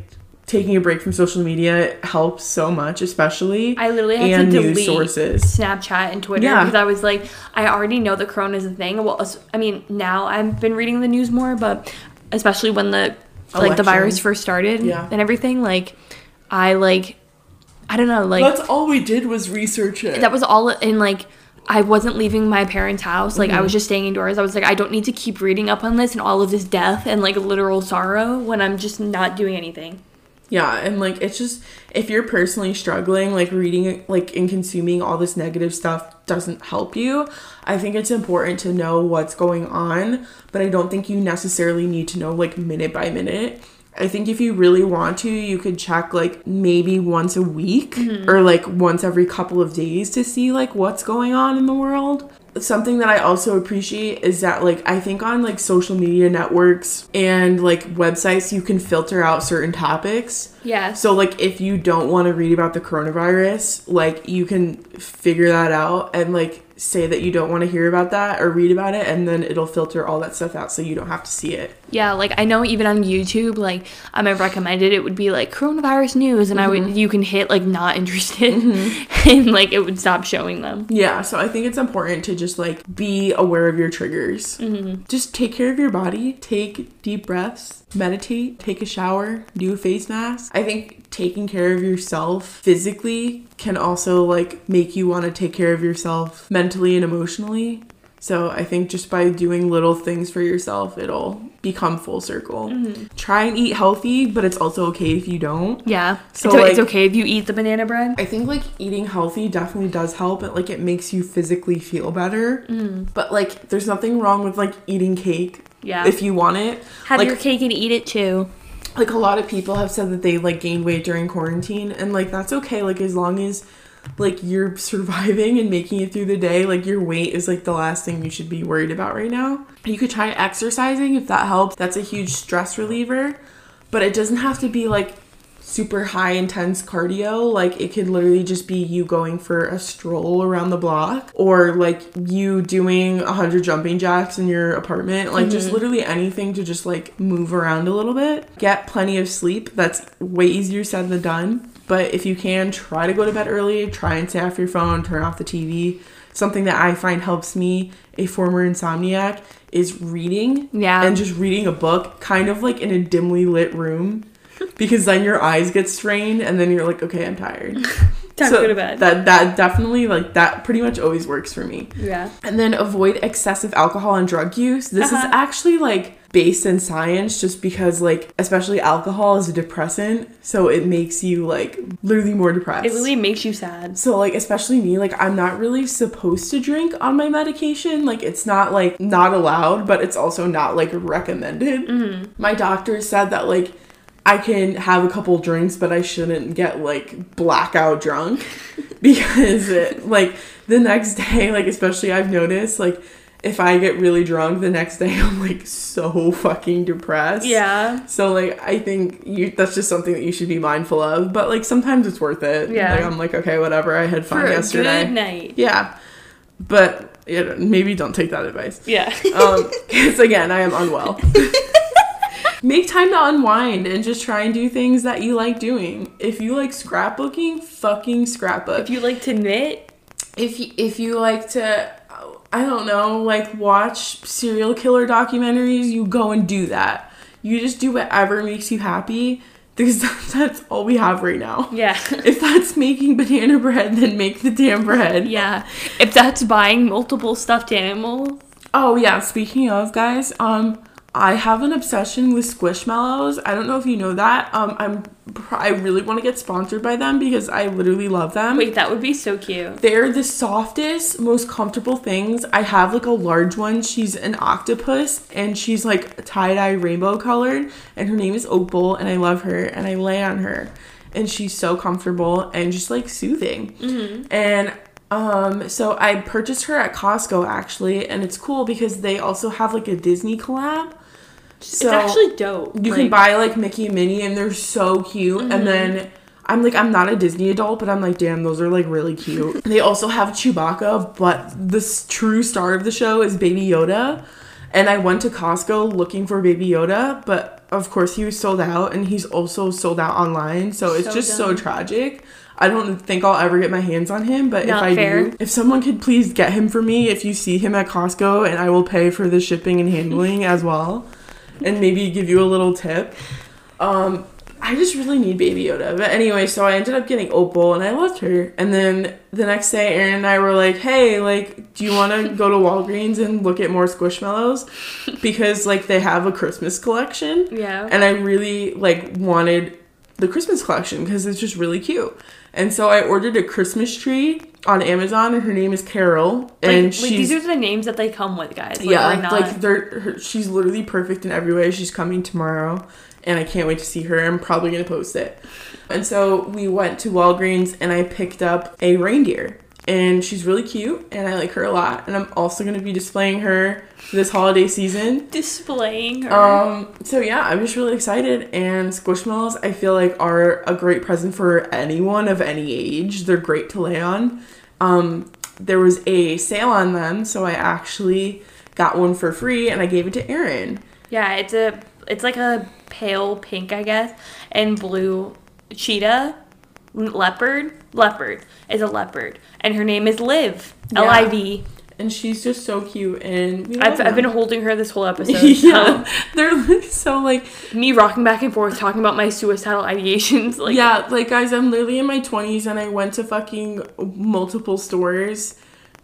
taking a break from social media helps so much, especially I literally had and to news delete sources. Snapchat and Twitter Yeah. because I was like, I already know the corona is a thing. Well, I mean, now I've been reading the news more, but especially when the like the virus first started Yeah. and everything, like I like, I don't know, like That's all we did was research it. that was all in like. I wasn't leaving my parents' house. Like I Mm-hmm. was just staying indoors. I was like, I don't need to keep reading up on this and all of this death and like literal sorrow when I'm just not doing anything. Yeah, and like it's just if you're personally struggling, like reading like and consuming all this negative stuff doesn't help you. I think it's important to know what's going on, but I don't think you necessarily need to know like minute by minute. I think if you really want to, you could check like maybe once a week mm-hmm. or like once every couple of days to see like what's going on in the world. Something that I also appreciate is that like I think on like social media networks and like websites you can filter out certain topics. Yeah. So like if you don't want to read about the coronavirus, like you can figure that out and like say that you don't want to hear about that or read about it and then it'll filter all that stuff out so you don't have to see it. Yeah, like I know even on YouTube, like um, I'm recommended it would be like coronavirus news, and I would mm-hmm. you can hit like not interested, mm-hmm. and like it would stop showing them. Yeah, so I think it's important to just like be aware of your triggers. Mm-hmm. Just take care of your body, take deep breaths, meditate, take a shower, do a face mask. I think taking care of yourself physically can also like make you want to take care of yourself mentally and emotionally. So I think just by doing little things for yourself, it'll become full circle. Mm-hmm. Try and eat healthy, but it's also okay if you don't. Yeah, So, it's, o- it's okay if you eat the banana bread. I think like eating healthy definitely does help. It like it makes you physically feel better. Mm. But like there's nothing wrong with like eating cake Yeah, if you want it. have like your cake and eat it too. like a lot of people have said that they like gained weight during quarantine and like that's okay like as long as like you're surviving and making it through the day like your weight is like the last thing you should be worried about right now you could try exercising if that helps that's a huge stress reliever but it doesn't have to be like super high intense cardio like it could literally just be you going for a stroll around the block or like you doing 100 jumping jacks in your apartment like just mm-hmm. literally anything to just like move around a little bit. Get plenty of sleep. That's way easier said than done. But if you can try to go to bed early try and stay off your phone turn off the tv something that i find helps me a former insomniac is reading Yeah. and just reading a book kind of like in a dimly lit room because then your eyes get strained and then you're like okay i'm tired Time So to go to bed. that that definitely like that pretty much always works for me yeah. and then avoid excessive alcohol and drug use this Uh-huh. is actually like based in science just because like especially alcohol is a depressant so it makes you like literally more depressed It really makes you sad. so like especially me like I'm not really supposed to drink on my medication like it's not like not allowed but it's also not like recommended. My doctor said that like I can have a couple drinks but I shouldn't get like blackout drunk because it, like the next day like especially I've noticed like if I get really drunk the next day I'm like so fucking depressed. Yeah. So like I think you that's just something that you should be mindful of. But like sometimes it's worth it. Yeah. Like I'm like, okay, whatever, I had fun For yesterday. good night. Yeah. But you know, maybe don't take that advice. Yeah. Um, because again, I am unwell. Make time to unwind and just try and do things that you like doing. If you like scrapbooking, fucking scrapbook if you like to knit, if you, if you like to I don't know, like watch serial killer documentaries, you go and do that. You just do whatever makes you happy because that's all we have right now. yeah. If that's making banana bread, then make the damn bread. yeah. If that's buying multiple stuffed animals, Oh yeah, speaking of guys, um I have an obsession with Squishmallows. I don't know if you know that. Um I'm I really want to get sponsored by them because I literally love them. wait, that would be so cute. They're the softest, most comfortable things. I have like a large one. She's an octopus and she's like tie dye rainbow colored. And her name is Opal. And I love her and I lay on her. And she's so comfortable and just like soothing. And um, so I purchased her at Costco actually. And it's cool because they also have like a Disney collab. So it's actually dope. you can buy like Mickey and Minnie, and they're so cute. And then I'm like, I'm not a Disney adult, but I'm like, damn, those are like really cute. they also have Chewbacca, but the true star of the show is Baby Yoda. And I went to Costco looking for Baby Yoda, but of course he was sold out, and he's also sold out online. So it's So just so tragic. I don't think I'll ever get my hands on him, but Not if I fair. do, if someone could please get him for me, if you see him at Costco, and I will pay for the shipping and handling as well, and maybe give you a little tip. Um, I just really need Baby Yoda. But anyway, so I ended up getting Opal, and I loved her. And then the next day, Erin and I were like, "Hey, like, do you want to go to Walgreens and look at more Squishmallows? Because like they have a Christmas collection." Yeah. and I really like wanted the Christmas collection because it's just really cute. And so I ordered a Christmas tree on Amazon, and her name is Carol, and like, she's these are the names that they come with, guys. Like, yeah, not- like they're her, she's literally perfect in every way. She's coming tomorrow, and I can't wait to see her. I'm probably gonna post it. And so we went to Walgreens, and I picked up a reindeer. And she's really cute, and I like her a lot. And I'm also gonna be displaying her this holiday season. Displaying her. Um, so yeah, I'm just really excited. And Squishmallows, I feel like are a great present for anyone of any age. They're great to lay on. Um, there was a sale on them, so I actually got one for free, and I gave it to Erin. yeah, it's a it's like a pale pink, I guess, and blue cheetah leopard. Leopard is a leopard, and her name is Liv. Yeah. L I V. And she's just so cute, and I've I've been holding her this whole episode. yeah, um, they're like so like me rocking back and forth talking about my suicidal ideations. Like yeah, like guys, I'm literally in my 20s and I went to fucking multiple stores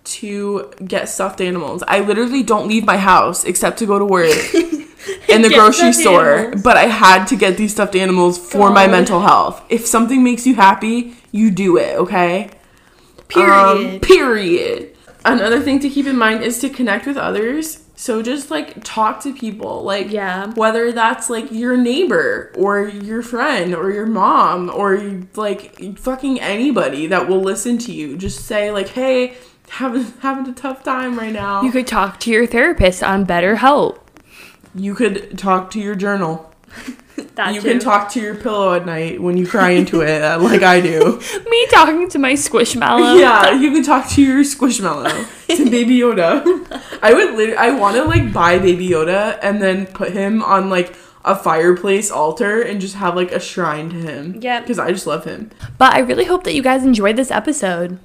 to get stuffed animals. I literally don't leave my house except to go to work in the grocery store, animals. but I had to get these stuffed animals for my mental health. If something makes you happy, you do it, okay? period. Um, period. Another thing to keep in mind is to connect with others. So just like talk to people, like Yeah. whether that's like your neighbor or your friend or your mom or like fucking anybody that will listen to you. Just say like, "Hey, having having a tough time right now." you could talk to your therapist on BetterHelp. You could talk to your journal. That you too. can talk to your pillow at night when you cry into it, uh, like I do. Me talking to my squishmallow. Yeah, you can talk to your squishmallow, to Baby Yoda. I would literally, I want to like buy Baby Yoda and then put him on like a fireplace altar and just have like a shrine to him. Yeah. because I just love him. But I really hope that you guys enjoyed this episode.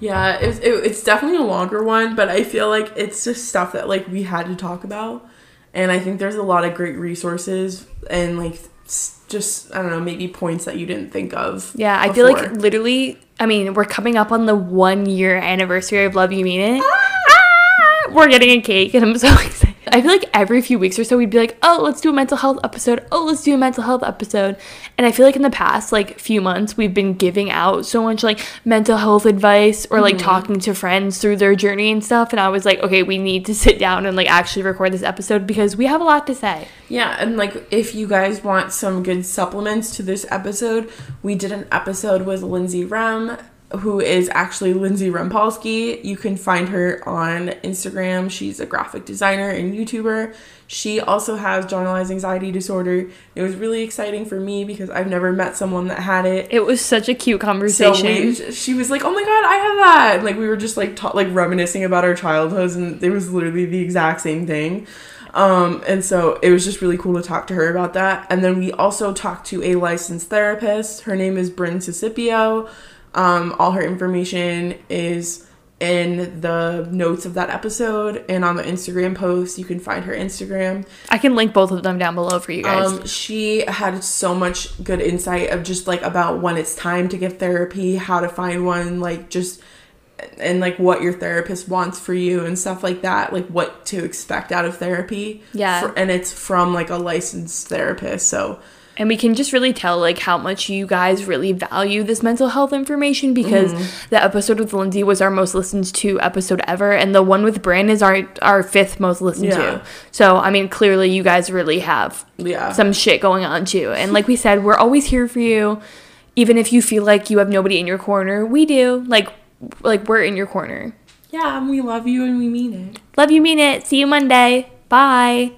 Yeah, it's it, it's definitely a longer one, but I feel like it's just stuff that like we had to talk about, and I think there's a lot of great resources and like just I don't know maybe points that you didn't think of. Yeah, I feel like literally, I mean, we're coming up on the one year anniversary of Love You Mean It. Ah! We're getting a cake, and I'm so excited. I feel like every few weeks or so, we'd be like, oh, let's do a mental health episode. Oh, let's do a mental health episode. And I feel like in the past, like, few months, we've been giving out so much, like, mental health advice or, like, mm-hmm. talking to friends through their journey and stuff. And I was like, okay, we need to sit down and, like, actually record this episode because we have a lot to say. Yeah, and like if you guys want some good supplements to this episode, we did an episode with Lindsay Rem, who is actually Lindsay Rempolsky. You can find her on Instagram. She's a graphic designer and YouTuber. She also has generalized anxiety disorder. It was really exciting for me because I've never met someone that had it. It was such a cute So conversation. we, she was like, "Oh my god, I have that!" And, like we were just like ta- like reminiscing about our childhoods, and it was literally the exact same thing. Um, and so it was just really cool to talk to her about that. And then we also talked to a licensed therapist. Her name is Bryn Sicipio. Um, all her information is in the notes of that episode and on the Instagram post. You can find her Instagram. I can link both of them down below for you guys. Um, she had so much good insight of just like about when it's time to get therapy, how to find one, like just and like what your therapist wants for you and stuff like that, like what to expect out of therapy. Yeah. For- and it's from like a licensed therapist, so and we can just really tell like how much you guys really value this mental health information because Mm-hmm. the episode with Lindsay was our most listened to episode ever and the one with Bryn is our our fifth most listened Yeah. to. So I mean clearly you guys really have yeah. some shit going on too. And like we said, we're always here for you. Even if you feel like you have nobody in your corner, we do. Like like we're in your corner. yeah, and we love you and we mean it. Love you mean it. See you Monday. Bye.